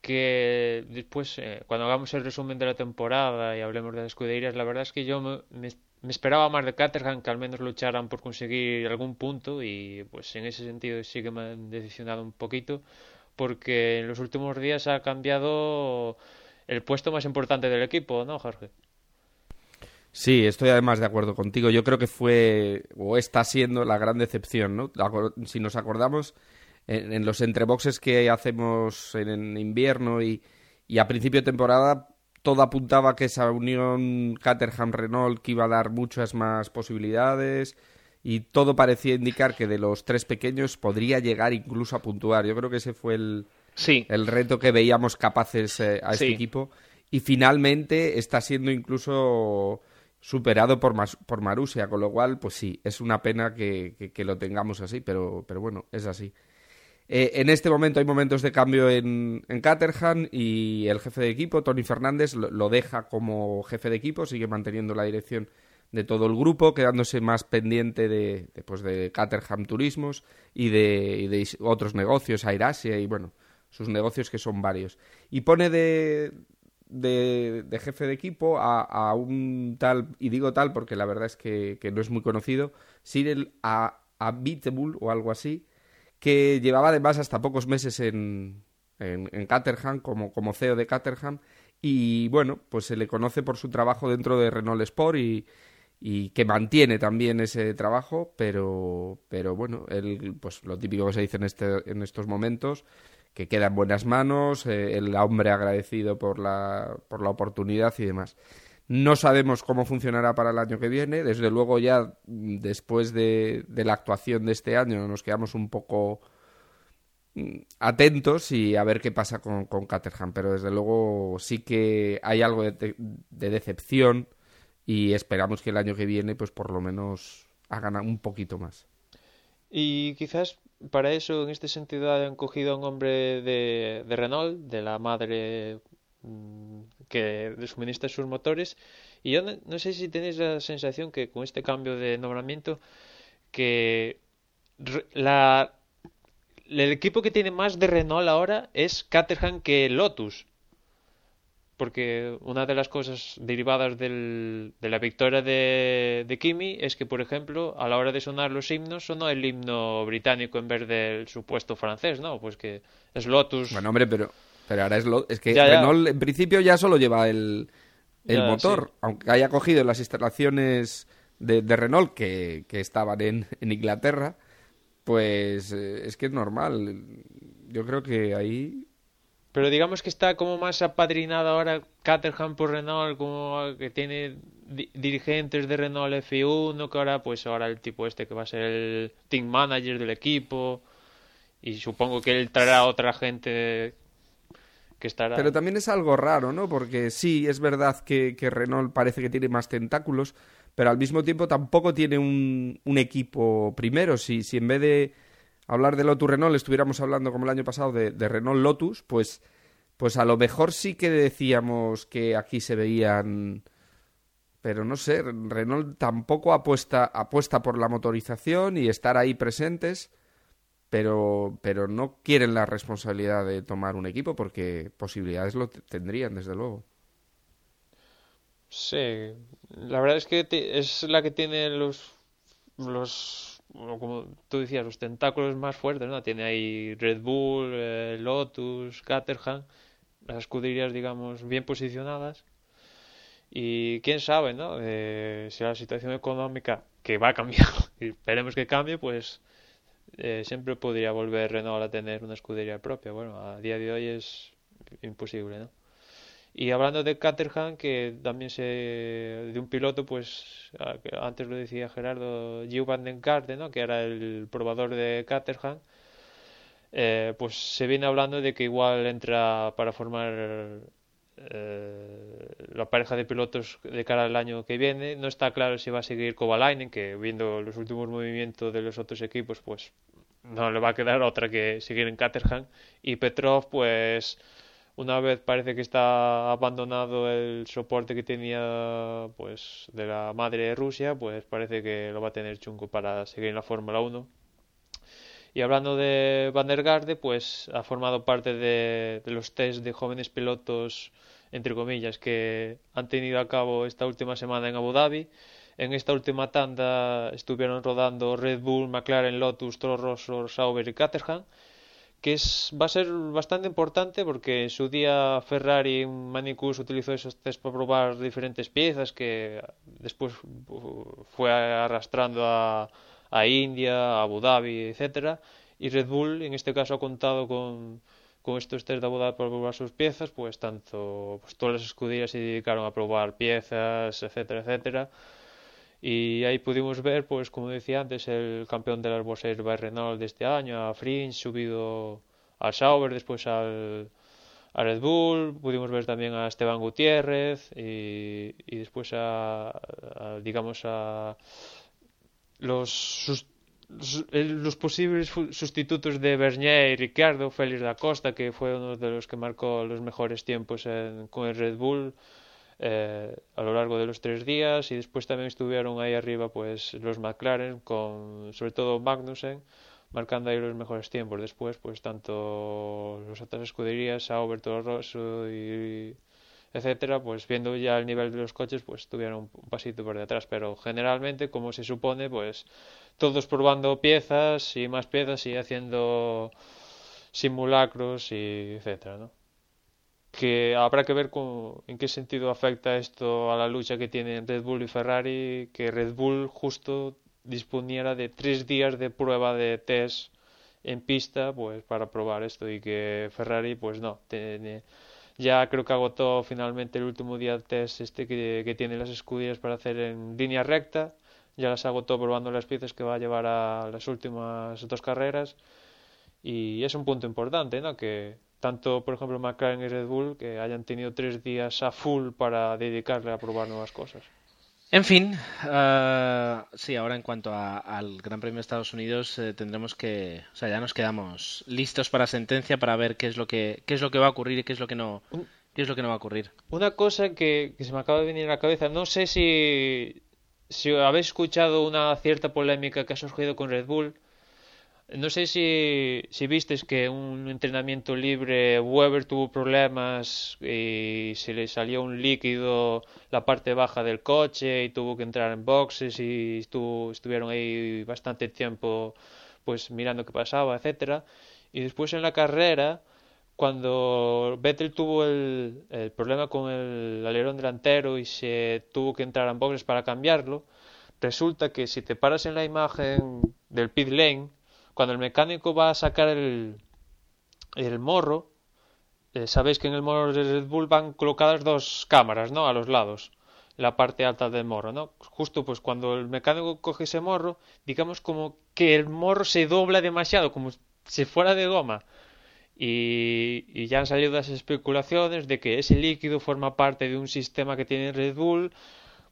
que después, eh, cuando hagamos el resumen de la temporada y hablemos de las escuderías, la verdad es que yo me esperaba más de Caterham que al menos lucharan por conseguir algún punto y pues en ese sentido sí que me han decepcionado un poquito porque en los últimos días ha cambiado el puesto más importante del equipo, ¿no, Jorge? Sí, estoy además de acuerdo contigo. Yo creo que fue o está siendo la gran decepción, ¿no? Si nos acordamos, en, los entreboxes que hacemos en, invierno y, y, a principio de temporada, todo apuntaba que esa unión Caterham-Renault que iba a dar muchas más posibilidades y todo parecía indicar que de los tres pequeños podría llegar incluso a puntuar. Yo creo que ese fue el, sí. el reto que veíamos capaces eh, a este equipo y finalmente está siendo incluso superado por, por Marusia, con lo cual, pues sí, es una pena que, que lo tengamos así, pero, pero bueno, es así. Eh, en este momento hay momentos de cambio en, en Caterham y el jefe de equipo, Tony Fernández, lo, deja como jefe de equipo, sigue manteniendo la dirección de todo el grupo, quedándose más pendiente de, de, de Caterham Turismos y de, de, otros negocios, Airasia y bueno, sus negocios que son varios. Y pone de, de, jefe de equipo a, un tal, y digo tal porque la verdad es que, no es muy conocido, Cyril Abiteboul o algo así, que llevaba además hasta pocos meses en, en, Caterham como, como CEO de Caterham y bueno, pues se le conoce por su trabajo dentro de Renault Sport y, y que mantiene también ese trabajo, pero, pero bueno, él, pues lo típico que se dice en, este, en estos momentos, que queda en buenas manos, eh, el hombre agradecido por la, por la oportunidad y demás. No sabemos cómo funcionará para el año que viene. Desde luego ya después de, la actuación de este año nos quedamos un poco mm, atentos y a ver qué pasa con, Caterham. Pero desde luego sí que hay algo de, de, decepción y esperamos que el año que viene pues por lo menos hagan un poquito más. Y quizás para eso, en este sentido, han cogido a un hombre de, Renault, de la madre que suministra sus motores. Y yo no, sé si tenéis la sensación que con este cambio de nombramiento, que la, el equipo que tiene más de Renault ahora es Caterham que Lotus porque una de las cosas derivadas del, de la victoria de, de, Kimi es que, por ejemplo, a la hora de sonar los himnos, sonó el himno británico en vez del supuesto francés, ¿no? Pues que es Lotus. Bueno, hombre, pero, pero ahora es, es que Renault en principio ya solo lleva el, el motor, aunque haya cogido las instalaciones de, de Renault que, que estaban en, en Inglaterra, pues eh, es que es normal. Yo creo que ahí pero digamos que está como más apadrinado ahora Caterham por Renault, como que tiene dirigentes de Renault F1, que ahora pues ahora el tipo este que va a ser el team manager del equipo y supongo que él traerá otra gente Pero también es algo raro, ¿no? Porque sí, es verdad que, que Renault parece que tiene más tentáculos, pero al mismo tiempo tampoco tiene un, un equipo primero. Si, si en vez de hablar de Lotus Renault, estuviéramos hablando como el año pasado de, Renault Lotus, pues, pues a lo mejor sí que decíamos que aquí se veían... Pero no sé, Renault tampoco apuesta, apuesta por la motorización y estar ahí presentes, pero, pero no quieren la responsabilidad de tomar un equipo porque posibilidades lo tendrían, desde luego. Sí, la verdad es que es la que tiene los, los como tú decías, los tentáculos más fuertes, ¿no? Tiene ahí Red Bull, eh, Lotus, Caterham, las escuderías, digamos, bien posicionadas. Y quién sabe, ¿no? Eh, si la situación económica, que va a cambiar, y esperemos que cambie, pues eh, siempre podría volver Renault a tener una escudería propia. Bueno, a día de hoy es imposible, ¿no? Y hablando de Caterham, que también se. de un piloto, pues. Antes lo decía Gerardo, Gio Van den ¿no? Que era el probador de Caterham. Eh, pues se viene hablando de que igual entra para formar eh, la pareja de pilotos de cara al año que viene. No está claro si va a seguir Kovalainen, que viendo los últimos movimientos de los otros equipos, pues no le va a quedar otra que seguir en Caterham. Y Petrov, pues una vez parece que está abandonado el soporte que tenía pues de la madre de Rusia, pues parece que lo va a tener chungo para seguir en la Fórmula 1. Y hablando de Van pues ha formado parte de, los test de jóvenes pilotos, entre comillas, que han tenido a cabo esta última semana en Abu Dhabi. En esta última tanda estuvieron rodando Red Bull, McLaren, Lotus, Toro Rosso, Sauber y Caterham que es, va a ser bastante importante porque en su día Ferrari Manicus utilizó esos test para probar diferentes piezas que después fue arrastrando a, a India, a Abu Dhabi, etcétera. Y Red Bull en este caso ha contado con, estos test de Abu Dhabi para probar sus piezas pues tanto pues todas las escuderías se dedicaron a probar piezas etcétera etcétera. Y ahí pudimos ver, pues como decía antes, el campeón de las bolsas by Renault de este año, a Fringe, subido al Sauber, después al, a Red Bull, pudimos ver también a Esteban Gutiérrez y, y después a, digamos, a los, los posibles sustitutos de Bernier y Ricciardo, Félix da Costa, que fue uno de los que marcó los mejores tiempos con el Red Bull, eh, a lo largo de los tres días y después también estuvieron ahí arriba pues los McLaren con sobre todo Magnussen marcando ahí los mejores tiempos. Después pues tanto las otras escuderías Sauber, Toro Rosso y etcétera, pues viendo ya el nivel de los coches, pues tuvieron un pasito por detrás. Pero generalmente, como se supone, pues todos probando piezas y más piezas y haciendo simulacros y etcétera, ¿no? Que habrá que ver con, en qué sentido afecta esto a la lucha que tienen Red Bull y Ferrari, que Red Bull justo disponiera de tres días de prueba de test en pista pues para probar esto y que Ferrari pues no tiene, ya creo que agotó finalmente el último día de test este que, que tiene las escuderías para hacer en línea recta. Ya las agotó probando las piezas que va a llevar a las últimas dos carreras. Y es un punto importante ¿no? que tanto por ejemplo McLaren y Red Bull que hayan tenido tres días a full para dedicarle a probar nuevas cosas en fin, uh, sí, ahora en cuanto a, al Gran Premio de Estados Unidos eh, tendremos que, o sea, ya nos quedamos listos para sentencia para ver qué es lo que qué es lo que va a ocurrir y qué es lo que no qué es lo que no va a ocurrir. Una cosa que, que se me acaba de venir a la cabeza, no sé si si habéis escuchado una cierta polémica que ha surgido con Red Bull no sé si, si visteis que un entrenamiento libre Weber tuvo problemas y se le salió un líquido la parte baja del coche y tuvo que entrar en boxes y estuvo, estuvieron ahí bastante tiempo pues mirando qué pasaba, etcétera. Y después en la carrera, cuando Vettel tuvo el, el problema con el alerón delantero y se tuvo que entrar en boxes para cambiarlo, resulta que si te paras en la imagen del pit lane cuando el mecánico va a sacar el, el morro, eh, sabéis que en el morro de Red Bull van colocadas dos cámaras, ¿no? A los lados, la parte alta del morro, ¿no? Justo pues cuando el mecánico coge ese morro, digamos como que el morro se dobla demasiado, como si fuera de goma. Y, y, ya han salido las especulaciones de que ese líquido forma parte de un sistema que tiene Red Bull,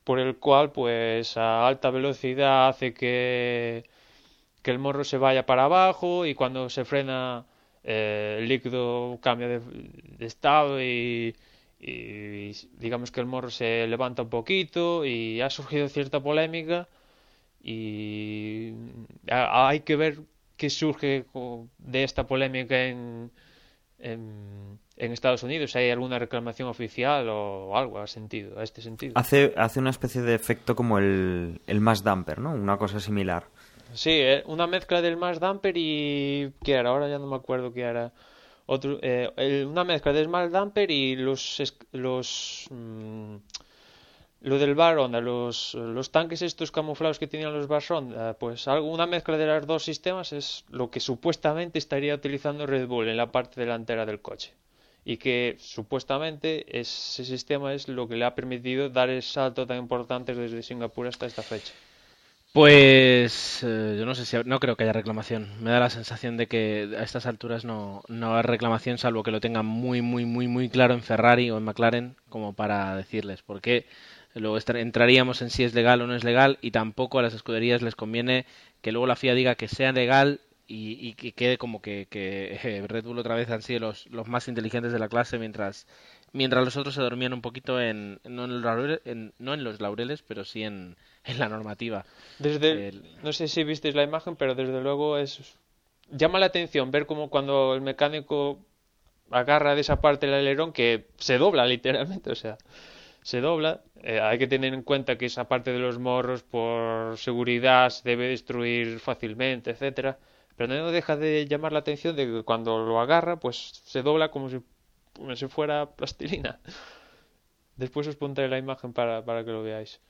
por el cual pues a alta velocidad hace que que el morro se vaya para abajo y cuando se frena eh, el líquido cambia de, estado y, digamos que el morro se levanta un poquito y ha surgido cierta polémica y hay que ver qué surge de esta polémica en, en, Estados Unidos. ¿Hay alguna reclamación oficial o algo a, sentido, este sentido? Hace, hace una especie de efecto como el, el mass damper, ¿no? Una cosa similar. Sí, eh, una mezcla del Mars Damper y... ¿Qué era? Ahora ya no me acuerdo qué era. Otro, eh, una mezcla del Mars Damper y los... los mm, lo del bar los, los tanques estos camuflados que tenían los bars pues algo, una mezcla de los dos sistemas es lo que supuestamente estaría utilizando Red Bull en la parte delantera del coche. Y que supuestamente ese sistema es lo que le ha permitido dar el salto tan importante desde Singapur hasta esta fecha. Pues eh, yo no sé si no creo que haya reclamación. Me da la sensación de que a estas alturas no, no hay reclamación salvo que lo tengan muy muy muy muy claro en Ferrari o en McLaren como para decirles porque luego entraríamos en si es legal o no es legal y tampoco a las escuderías les conviene que luego la FIA diga que sea legal y, que quede como que, que eh, Red Bull otra vez han sido los, los más inteligentes de la clase mientras mientras los otros se dormían un poquito en no en los laureles, no en los laureles pero sí en en la normativa. Desde, No sé si visteis la imagen, pero desde luego es llama la atención ver como cuando el mecánico agarra de esa parte el alerón que se dobla literalmente, o sea, se dobla. Eh, hay que tener en cuenta que esa parte de los morros por seguridad se debe destruir fácilmente, etcétera. Pero no deja de llamar la atención de que cuando lo agarra, pues se dobla como si, como si fuera plastilina. Después os pondré la imagen para, para que lo veáis.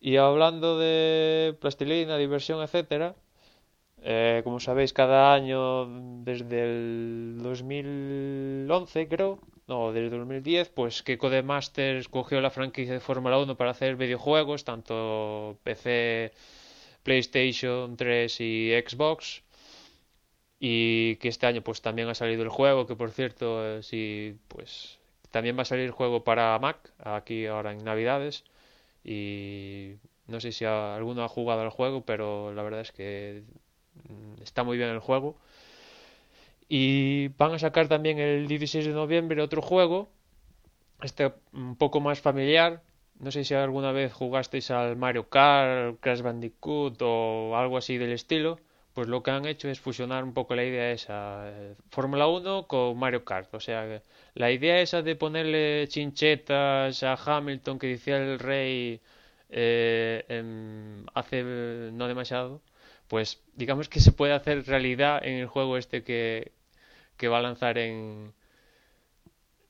Y hablando de plastilina, diversión, etcétera, eh, como sabéis, cada año desde el 2011, creo, no, desde el 2010, pues que Codemasters cogió la franquicia de Fórmula 1 para hacer videojuegos, tanto PC, PlayStation 3 y Xbox. Y que este año pues también ha salido el juego, que por cierto, eh, sí, pues también va a salir el juego para Mac, aquí ahora en Navidades y no sé si alguno ha jugado al juego, pero la verdad es que mm, está muy bien el juego. Y van a sacar también el 16 de noviembre otro juego, este un poco más familiar. No sé si alguna vez jugasteis al Mario Kart, Crash Bandicoot o algo así del estilo. Pues lo que han hecho es fusionar un poco la idea esa, eh, Fórmula 1 con Mario Kart. O sea, la idea esa de ponerle chinchetas a Hamilton que decía el rey eh, hace no demasiado, pues digamos que se puede hacer realidad en el juego este que, que va a lanzar en,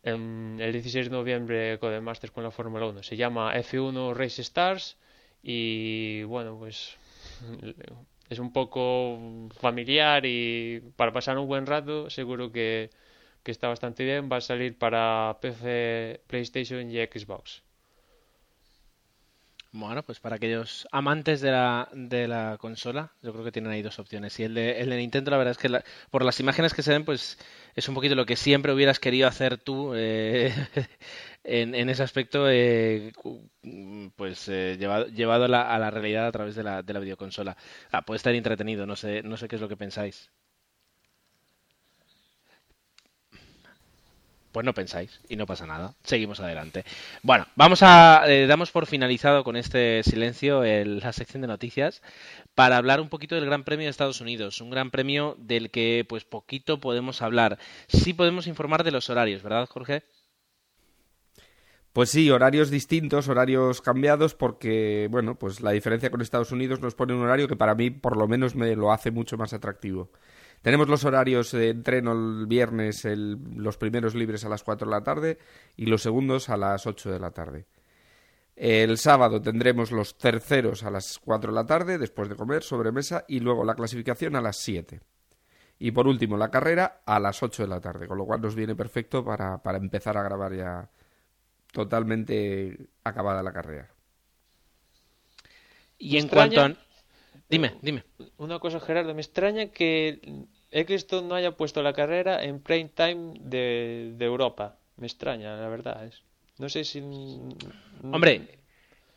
en el 16 de noviembre Codemasters con la Fórmula 1. Se llama F1 Race Stars y bueno, pues es un poco familiar y para pasar un buen rato seguro que, que está bastante bien. Va a salir para PC, PlayStation y Xbox. Bueno, pues para aquellos amantes de la, de la consola, yo creo que tienen ahí dos opciones. Y el de, el de Nintendo, la verdad es que por las imágenes que se ven, pues es un poquito lo que siempre hubieras querido hacer tú eh, en, en, ese aspecto, eh, pues eh, llevado, llevado a, la, a, la, realidad a través de la, de la videoconsola. Ah, puede estar entretenido, no sé, no sé qué es lo que pensáis. Pues no pensáis y no pasa nada. Seguimos adelante. Bueno, vamos a eh, damos por finalizado con este silencio la sección de noticias para hablar un poquito del Gran Premio de Estados Unidos, un Gran Premio del que pues poquito podemos hablar. Sí podemos informar de los horarios, ¿verdad, Jorge? Pues sí, horarios distintos, horarios cambiados, porque, bueno, pues la diferencia con Estados Unidos nos pone un horario que para mí, por lo menos, me lo hace mucho más atractivo. Tenemos los horarios de entreno el viernes, los primeros libres a las 4 de la tarde y los segundos a las 8 de la tarde. El sábado tendremos los terceros a las 4 de la tarde, después de comer, sobremesa, y luego la clasificación a las 7. Y por último, la carrera a las 8 de la tarde, con lo cual nos viene perfecto para, para empezar a grabar ya totalmente acabada la carrera. Y en cuanto a... Dime, dime. Una cosa, Gerardo, me extraña que esto no haya puesto la carrera en prime time de, de Europa. Me extraña, la verdad. Es. No sé si. Hombre,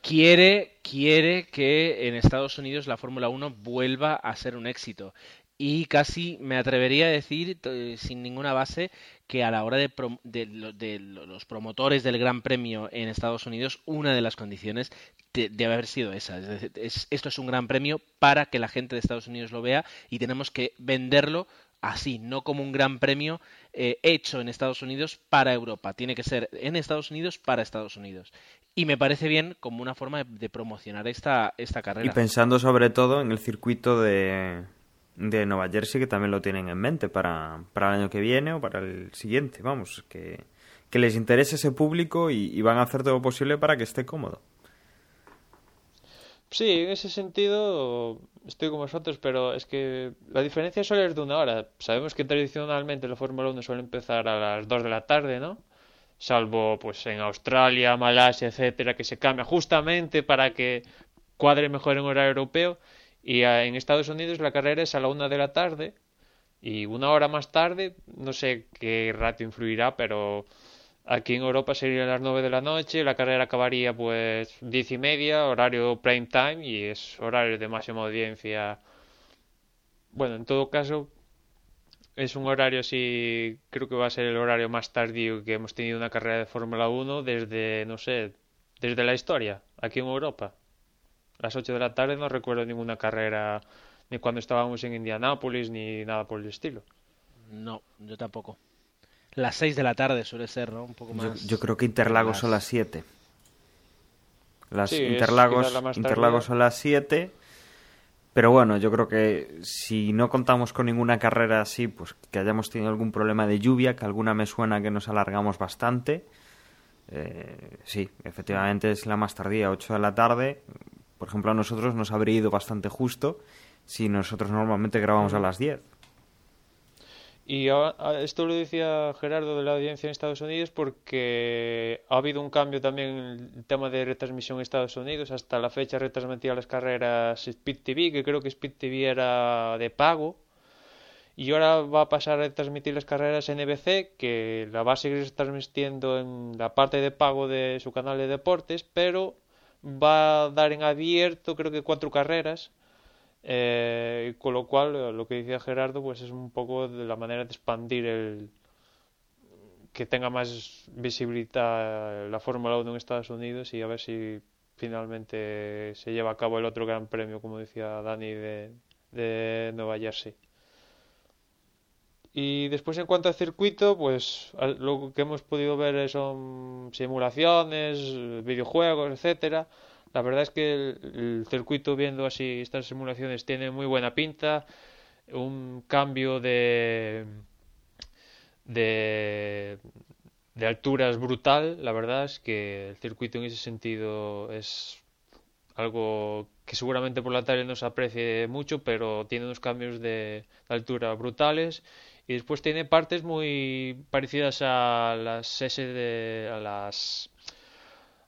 quiere, quiere que en Estados Unidos la Fórmula 1 vuelva a ser un éxito y casi me atrevería a decir, eh, sin ninguna base, que a la hora de, de, los promotores del Gran Premio en Estados Unidos, una de las condiciones debe haber sido esa. Es, esto es un Gran Premio para que la gente de Estados Unidos lo vea y tenemos que venderlo así, no como un Gran Premio eh, hecho en Estados Unidos para Europa. Tiene que ser en Estados Unidos para Estados Unidos. Y me parece bien como una forma de, promocionar esta, esta carrera. Y pensando sobre todo en el circuito de de Nueva Jersey que también lo tienen en mente para, para el año que viene o para el siguiente. Vamos, que, que les interese ese público y, van a hacer todo lo posible para que esté cómodo. Sí, en ese sentido estoy con vosotros, pero es que la diferencia solo es de una hora. Sabemos que tradicionalmente la Fórmula 1 suele empezar a las 2 de la tarde, ¿no? Salvo pues en Australia, Malasia, etcétera, que se cambia justamente para que cuadre mejor en horario europeo. Y en Estados Unidos la carrera es a la una de la tarde y una hora más tarde, no sé qué rato influirá, pero aquí en Europa sería las nueve de la noche, la carrera acabaría pues diez y media, horario prime time y es horario de máxima audiencia. Bueno, en todo caso, es un horario así, creo que va a ser el horario más tardío que hemos tenido una carrera de Fórmula 1 desde, no sé, desde la historia, aquí en Europa las 8 de la tarde no recuerdo ninguna carrera ni cuando estábamos en Indianápolis ni nada por el estilo. No, yo tampoco. Las 6 de la tarde suele ser, ¿no? Un poco más. Yo, creo que Interlagos son las 7. Las Interlagos, Interlagos son las 7. Pero bueno, yo creo que si no contamos con ninguna carrera así, pues que hayamos tenido algún problema de lluvia, que alguna me suena que nos alargamos bastante. Eh, sí, efectivamente es la más tardía, 8 de la tarde. Por ejemplo, a nosotros nos habría ido bastante justo si nosotros normalmente grabamos a las 10. Y esto lo decía Gerardo de la audiencia en Estados Unidos porque ha habido un cambio también en el tema de retransmisión en Estados Unidos. Hasta la fecha retransmitía las carreras Speed TV, que creo que Speed TV era de pago. Y ahora va a pasar a retransmitir las carreras NBC, que la va a seguir transmitiendo en la parte de pago de su canal de deportes, pero va a dar en abierto creo que cuatro carreras eh, con lo cual lo que decía Gerardo pues es un poco de la manera de expandir el que tenga más visibilidad la Fórmula 1 en Estados Unidos y a ver si finalmente se lleva a cabo el otro gran premio como decía Dani de, de Nueva Jersey. Y después en cuanto al circuito, pues lo que hemos podido ver son simulaciones, videojuegos, etcétera. La verdad es que el, circuito viendo así estas simulaciones tiene muy buena pinta, un cambio de de de alturas brutal, la verdad es que el circuito en ese sentido es algo que seguramente por la tele no se aprecie mucho, pero tiene unos cambios de altura brutales y después tiene partes muy parecidas a las S de a las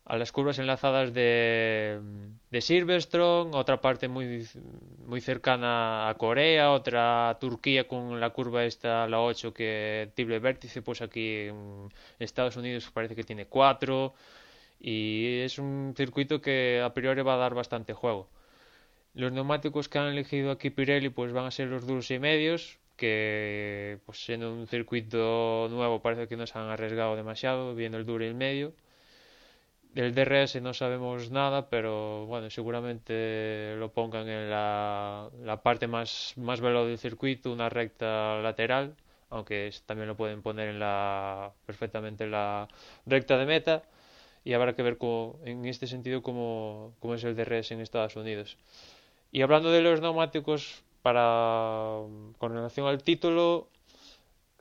a las curvas enlazadas de, de Silverstone, otra parte muy, muy cercana a Corea, otra a Turquía con la curva esta, la 8, que tiene vértice, pues aquí en Estados Unidos parece que tiene 4, y es un circuito que a priori va a dar bastante juego. Los neumáticos que han elegido aquí Pirelli pues van a ser los duros y medios, que pues siendo un circuito nuevo parece que no se han arriesgado demasiado viendo el duro y el medio del DRS no sabemos nada pero bueno seguramente lo pongan en la, la parte más, más veloz del circuito una recta lateral aunque también lo pueden poner en la perfectamente en la recta de meta. Y habrá que ver en este sentido cómo, cómo es el DRS en Estados Unidos. Y hablando de los neumáticos para con relación al título,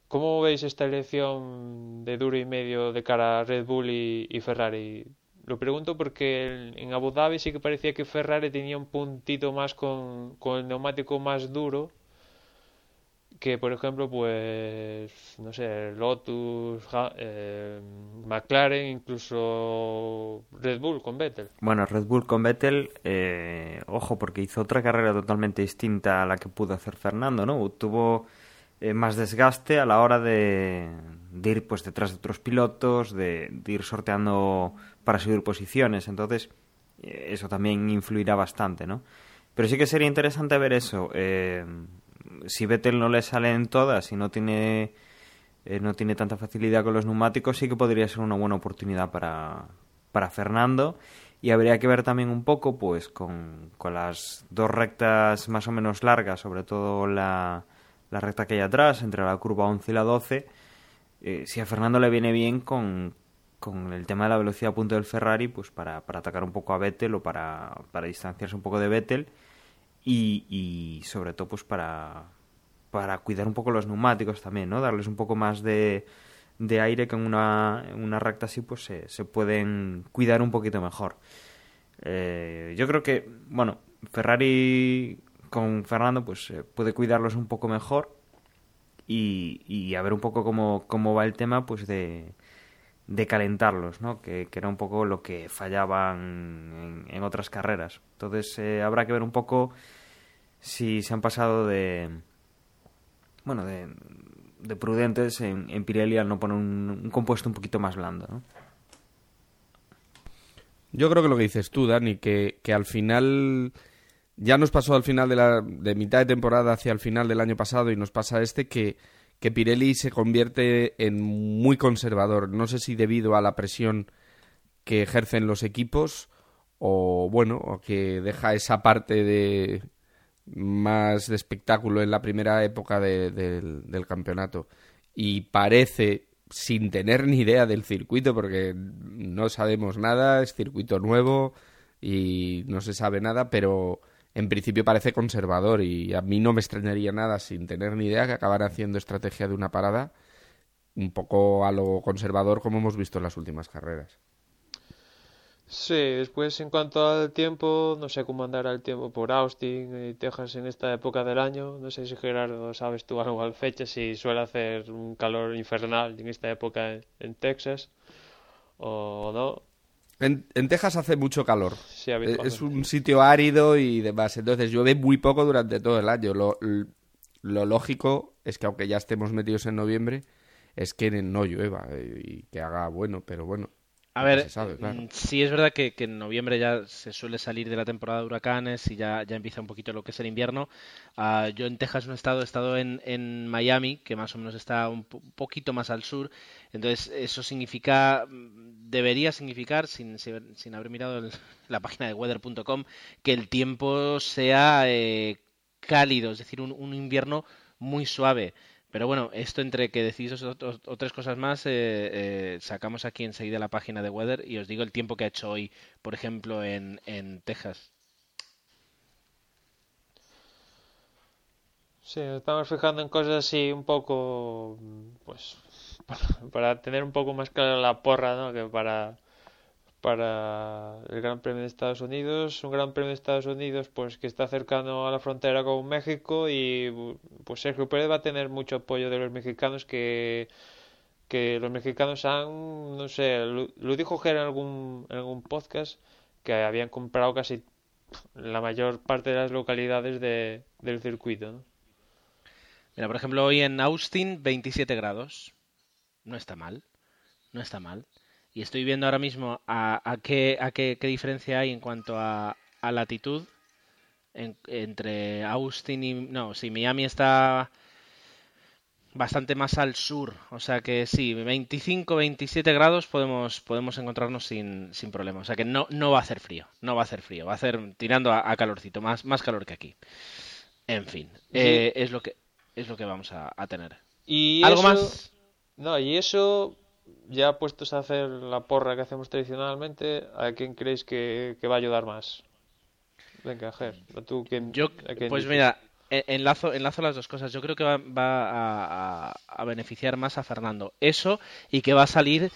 ¿cómo veis esta elección de duro y medio de cara a Red Bull y, Ferrari? Lo pregunto porque en Abu Dhabi sí que parecía que Ferrari tenía un puntito más con, con el neumático más duro que por ejemplo pues no sé Lotus eh, McLaren incluso Red Bull con Vettel. Bueno Red Bull con Vettel eh, ojo porque hizo otra carrera totalmente distinta a la que pudo hacer Fernando no tuvo eh, más desgaste a la hora de, ir pues detrás de otros pilotos de, de ir sorteando para subir posiciones. Entonces eso también influirá bastante no pero sí que sería interesante ver eso si Vettel no le salen todas y no tiene eh, no tiene tanta facilidad con los neumáticos, sí que podría ser una buena oportunidad para, para Fernando. Y habría que ver también un poco, pues, con, con las dos rectas más o menos largas, sobre todo la, la recta que hay atrás, entre la curva 11 y la 12, eh, si a Fernando le viene bien con, con el tema de la velocidad a punto del Ferrari, pues para, para atacar un poco a Vettel o para, para distanciarse un poco de Vettel y, sobre todo pues para, para cuidar un poco los neumáticos también, ¿no? Darles un poco más de, de aire que en una, en una recta así pues se, se pueden cuidar un poquito mejor. Eh, yo creo que, bueno, Ferrari con Fernando pues eh, puede cuidarlos un poco mejor y, y a ver un poco cómo, cómo va el tema pues de, de calentarlos, ¿no? Que, que, era un poco lo que fallaban en, en otras carreras. Entonces eh, habrá que ver un poco si se han pasado de bueno de, de prudentes en, Pirelli al no poner un, un, compuesto un poquito más blando, ¿no? Yo creo que lo que dices tú, Dani, que, que al final ya nos pasó al final de la de mitad de temporada hacia el final del año pasado y nos pasa este que que Pirelli se convierte en muy conservador. No sé si debido a la presión que ejercen los equipos o bueno, que deja esa parte de más de espectáculo en la primera época de, de, del campeonato y parece sin tener ni idea del circuito porque no sabemos nada, es circuito nuevo y no se sabe nada, pero en principio parece conservador y a mí no me extrañaría nada sin tener ni idea que acabar haciendo estrategia de una parada un poco a lo conservador como hemos visto en las últimas carreras. Sí, después en cuanto al tiempo, no sé cómo andará el tiempo por Austin y Texas en esta época del año. No sé si Gerardo sabes tú algo al fecha, si suele hacer un calor infernal en esta época en Texas o no. En, en, Texas hace mucho calor. Sí, es un sitio árido y demás. Entonces llueve muy poco durante todo el año. Lo, lo, lógico es que aunque ya estemos metidos en noviembre, es que no llueva y que haga bueno, pero bueno. A ver, sabe, claro. Mm, sí es verdad que, que, en noviembre ya se suele salir de la temporada de huracanes y ya, ya empieza un poquito lo que es el invierno. Uh, yo en Texas no he estado, he estado en, en Miami, que más o menos está un poquito más al sur. Entonces eso significa, mm, debería significar, sin, sin haber mirado el, la página de weather.com, que el tiempo sea... Eh, cálido, es decir, un, un invierno muy suave. Pero bueno, esto entre que decís dos o, tres cosas más, eh, eh, sacamos aquí enseguida la página de Weather y os digo el tiempo que ha hecho hoy, por ejemplo, en, en Texas. Sí, estamos fijando en cosas así un poco, pues, para, tener un poco más clara la porra, ¿no? Que para, para el Gran Premio de Estados Unidos, un Gran Premio de Estados Unidos, pues, que está cercano a la frontera con México y, pues, Sergio Pérez va a tener mucho apoyo de los mexicanos que que los mexicanos han, no sé, lo, dijo Ger en algún, en algún podcast, que habían comprado casi la mayor parte de las localidades de, del circuito, ¿no? Mira, por ejemplo, hoy en Austin 27 grados. No está mal. No está mal. Y estoy viendo ahora mismo a, qué, a qué, diferencia hay en cuanto a, latitud entre Austin y... No, sí, Miami está bastante más al sur. O sea que sí, 25, 27 grados podemos, podemos encontrarnos sin, sin problema. O sea que no, no va a hacer frío. No va a hacer frío. Va a hacer tirando a, calorcito. Más, más calor que aquí. En fin. Eh, es lo que es lo que vamos a, tener. ¿Y ¿Algo más? No, y eso, ya puestos a hacer la porra que hacemos tradicionalmente, ¿a quién creéis que, va a ayudar más? Venga, Ger, tú quién, Yo, pues mira, e, enlazo, enlazo las dos cosas. Yo creo que va, a, beneficiar más a Fernando. Eso y que va a salir.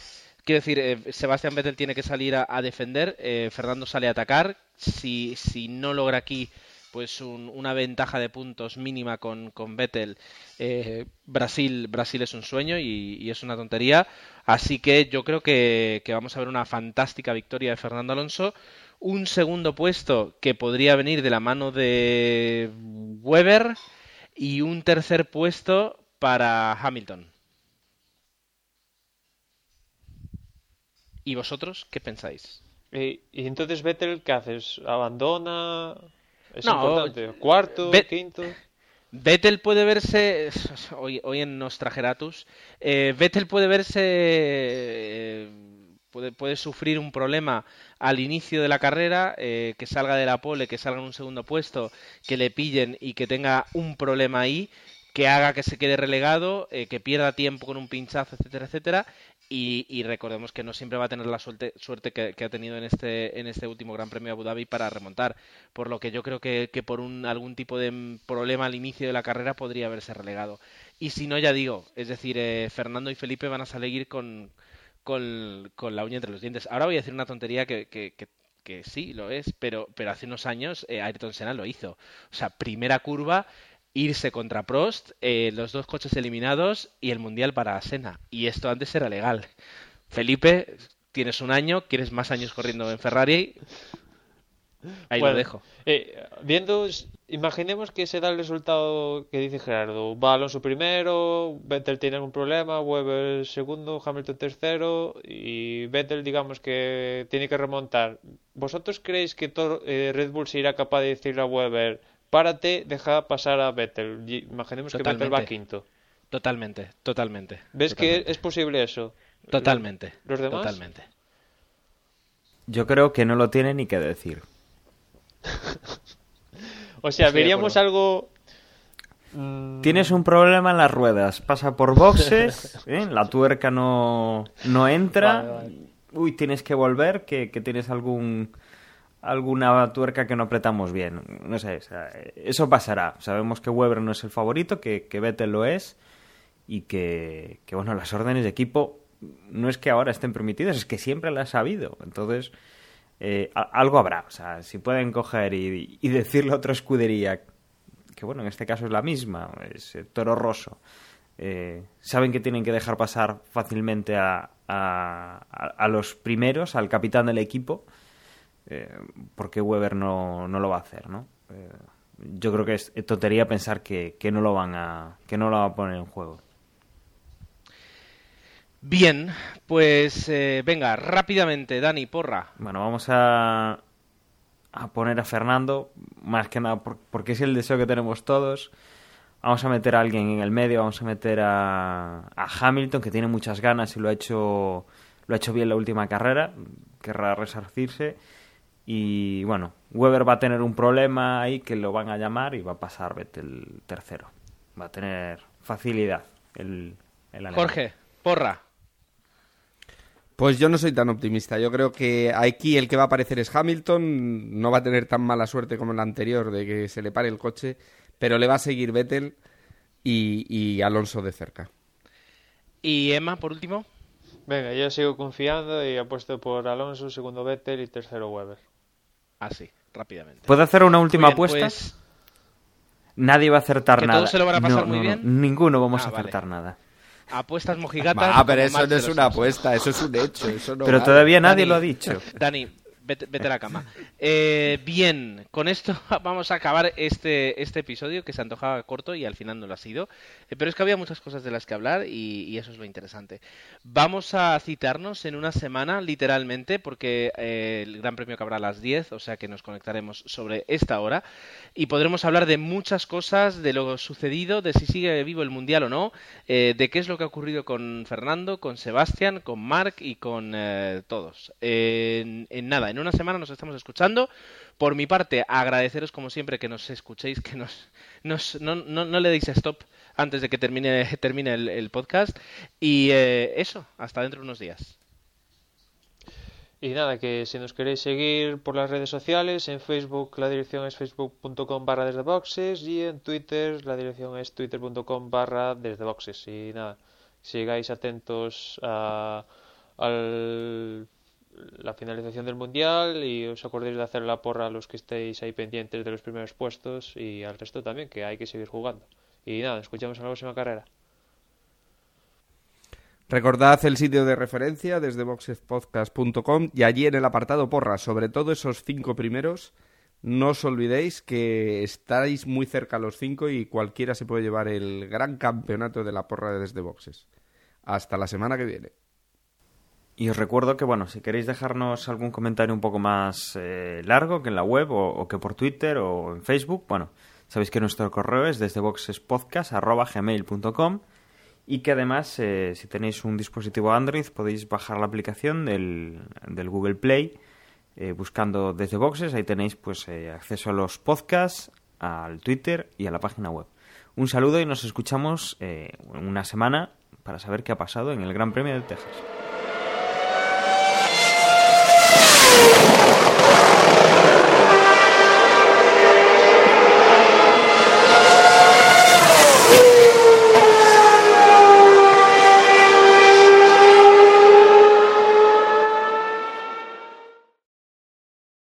Quiero decir, eh, Sebastián Vettel tiene que salir a, defender, eh, Fernando sale a atacar. Si, si no logra aquí pues una ventaja de puntos mínima con, con Vettel, eh, Brasil, Brasil es un sueño y, es una tontería. Así que yo creo que, vamos a ver una fantástica victoria de Fernando Alonso. Un segundo puesto que podría venir de la mano de Weber y un tercer puesto para Hamilton. ¿Y vosotros qué pensáis? ¿Y, y entonces Vettel qué haces? ¿Abandona? Es importante. Cuarto, quinto. Vettel puede verse, hoy, hoy en Nostrageratus, eh, Vettel puede verse, eh, puede, puede, sufrir un problema al inicio de la carrera, eh, que salga de la pole, que salga en un segundo puesto, que le pillen y que tenga un problema ahí, que haga que se quede relegado, eh, que pierda tiempo con un pinchazo, etcétera, etcétera, y, recordemos que no siempre va a tener la suerte, suerte que, ha tenido en este, en este último Gran Premio de Abu Dhabi para remontar. Por lo que yo creo que, por un, algún tipo de problema al inicio de la carrera podría haberse relegado. Y si no, ya digo, es decir, eh, Fernando y Felipe van a salir con, con, la uña entre los dientes. Ahora voy a decir una tontería que, que, que sí lo es, pero, pero hace unos años eh, Ayrton Senna lo hizo. O sea, primera curva irse contra Prost, eh, los dos coches eliminados y el mundial para Senna. Y esto antes era legal. Felipe, tienes un año, quieres más años corriendo en Ferrari. Ahí lo dejo. Eh, viendo, imaginemos que se da el resultado que dice Gerardo. Va Alonso primero, Vettel tiene algún problema, Weber segundo, Hamilton tercero y Vettel digamos que tiene que remontar. ¿Vosotros creéis que eh, Red Bull se irá capaz de decirle a Weber párate, deja pasar a Vettel. Imaginemos que Vettel va quinto. Totalmente, totalmente. ¿Ves que es posible eso? Totalmente. ¿Los demás? Totalmente. Yo creo que no lo tiene ni que decir. o sea, veríamos algo... Mm, Tienes un problema en las ruedas, pasa por boxes, ¿eh? la tuerca no, no entra, uy, tienes que volver, que tienes algún alguna tuerca que no apretamos bien. No sé, eso pasará. Sabemos que Weber no es el favorito, que, que Vettel lo es y que, que, bueno, las órdenes de equipo no es que ahora estén permitidas, es que siempre las ha habido. Entonces, eh, algo habrá. O sea, si pueden coger y, y, decirle a otra escudería, que bueno, en este caso es la misma, es Toro Rosso, eh, saben que tienen que dejar pasar fácilmente a, a, a los primeros, al capitán del equipo, eh, ¿por qué Weber no, no, lo va a hacer, no? Eh, yo creo que es tontería pensar que, que, no lo van a que no lo van a poner en juego. Bien, pues eh, venga, rápidamente, Dani, porra. Bueno, vamos a, a poner a Fernando, más que nada porque es el deseo que tenemos todos. Vamos a meter a alguien en el medio, vamos a meter a, a Hamilton, que tiene muchas ganas y lo ha hecho, lo ha hecho bien la última carrera, querrá resarcirse. Y bueno, Weber va a tener un problema ahí que lo van a llamar y va a pasar Vettel tercero. Va a tener facilidad el, el. Jorge, porra. Pues yo no soy tan optimista. Yo creo que aquí el que va a aparecer es Hamilton. No va a tener tan mala suerte como el anterior de que se le pare el coche, pero le va a seguir Vettel y, y Alonso de cerca. Y Emma, por último. Venga, yo sigo confiando y apuesto por Alonso, segundo Vettel y tercero Weber. Así, rápidamente. ¿Puedo hacer una última bien, apuesta? pues, Nadie va a acertar ¿Que nada. todos se lo van a pasar No, muy no, no. bien? Ninguno vamos Ah, a vale. acertar nada. apuestas mojigatas. Ah, pero eso no es una apuesta, eso es un hecho. Eso no Pero vale. todavía nadie Dani. lo ha dicho. Dani, vete, a la cama. Eh, bien, con esto vamos a acabar este, este episodio que se antojaba corto y al final no lo ha sido. Eh, pero es que había muchas cosas de las que hablar y, eso es lo interesante. Vamos a citarnos en una semana, literalmente, porque eh, el Gran Premio acabará a las 10, o sea que nos conectaremos sobre esta hora y podremos hablar de muchas cosas, de lo sucedido, de si sigue vivo el Mundial o no, eh, de qué es lo que ha ocurrido con Fernando, con Sebastián, con Marc y con todos. En nada, en una semana nos estamos escuchando. Por mi parte, agradeceros como siempre que nos escuchéis, que nos, nos- no, no- no le deis stop antes de que termine, termine el, podcast. Y eh, eso, hasta dentro de unos días. Y nada, que si nos queréis seguir por las redes sociales, en Facebook la dirección es facebook.com barra desde boxes y en Twitter la dirección es twitter.com barra desde boxes. Y nada, sigáis atentos a, al- la finalización del mundial y os acordéis de hacer la porra a los que estéis ahí pendientes de los primeros puestos y al resto también, que hay que seguir jugando. Y nada, escuchamos en la próxima carrera. Recordad el sitio de referencia desde boxespodcast.com y allí en el apartado porra, sobre todo esos cinco primeros, no os olvidéis que estáis muy cerca a los cinco y cualquiera se puede llevar el gran campeonato de la porra de desde boxes. Hasta la semana que viene. Y os recuerdo que, bueno, si queréis dejarnos algún comentario un poco más eh, largo que en la web o, que por Twitter o en Facebook, bueno, sabéis que nuestro correo es desde y que además, eh, si tenéis un dispositivo Android, podéis bajar la aplicación del, del Google Play eh, buscando desde boxes. Ahí tenéis pues acceso a los podcasts, al Twitter y a la página web. Un saludo y nos escuchamos en una semana para saber qué ha pasado en el Gran Premio de Texas.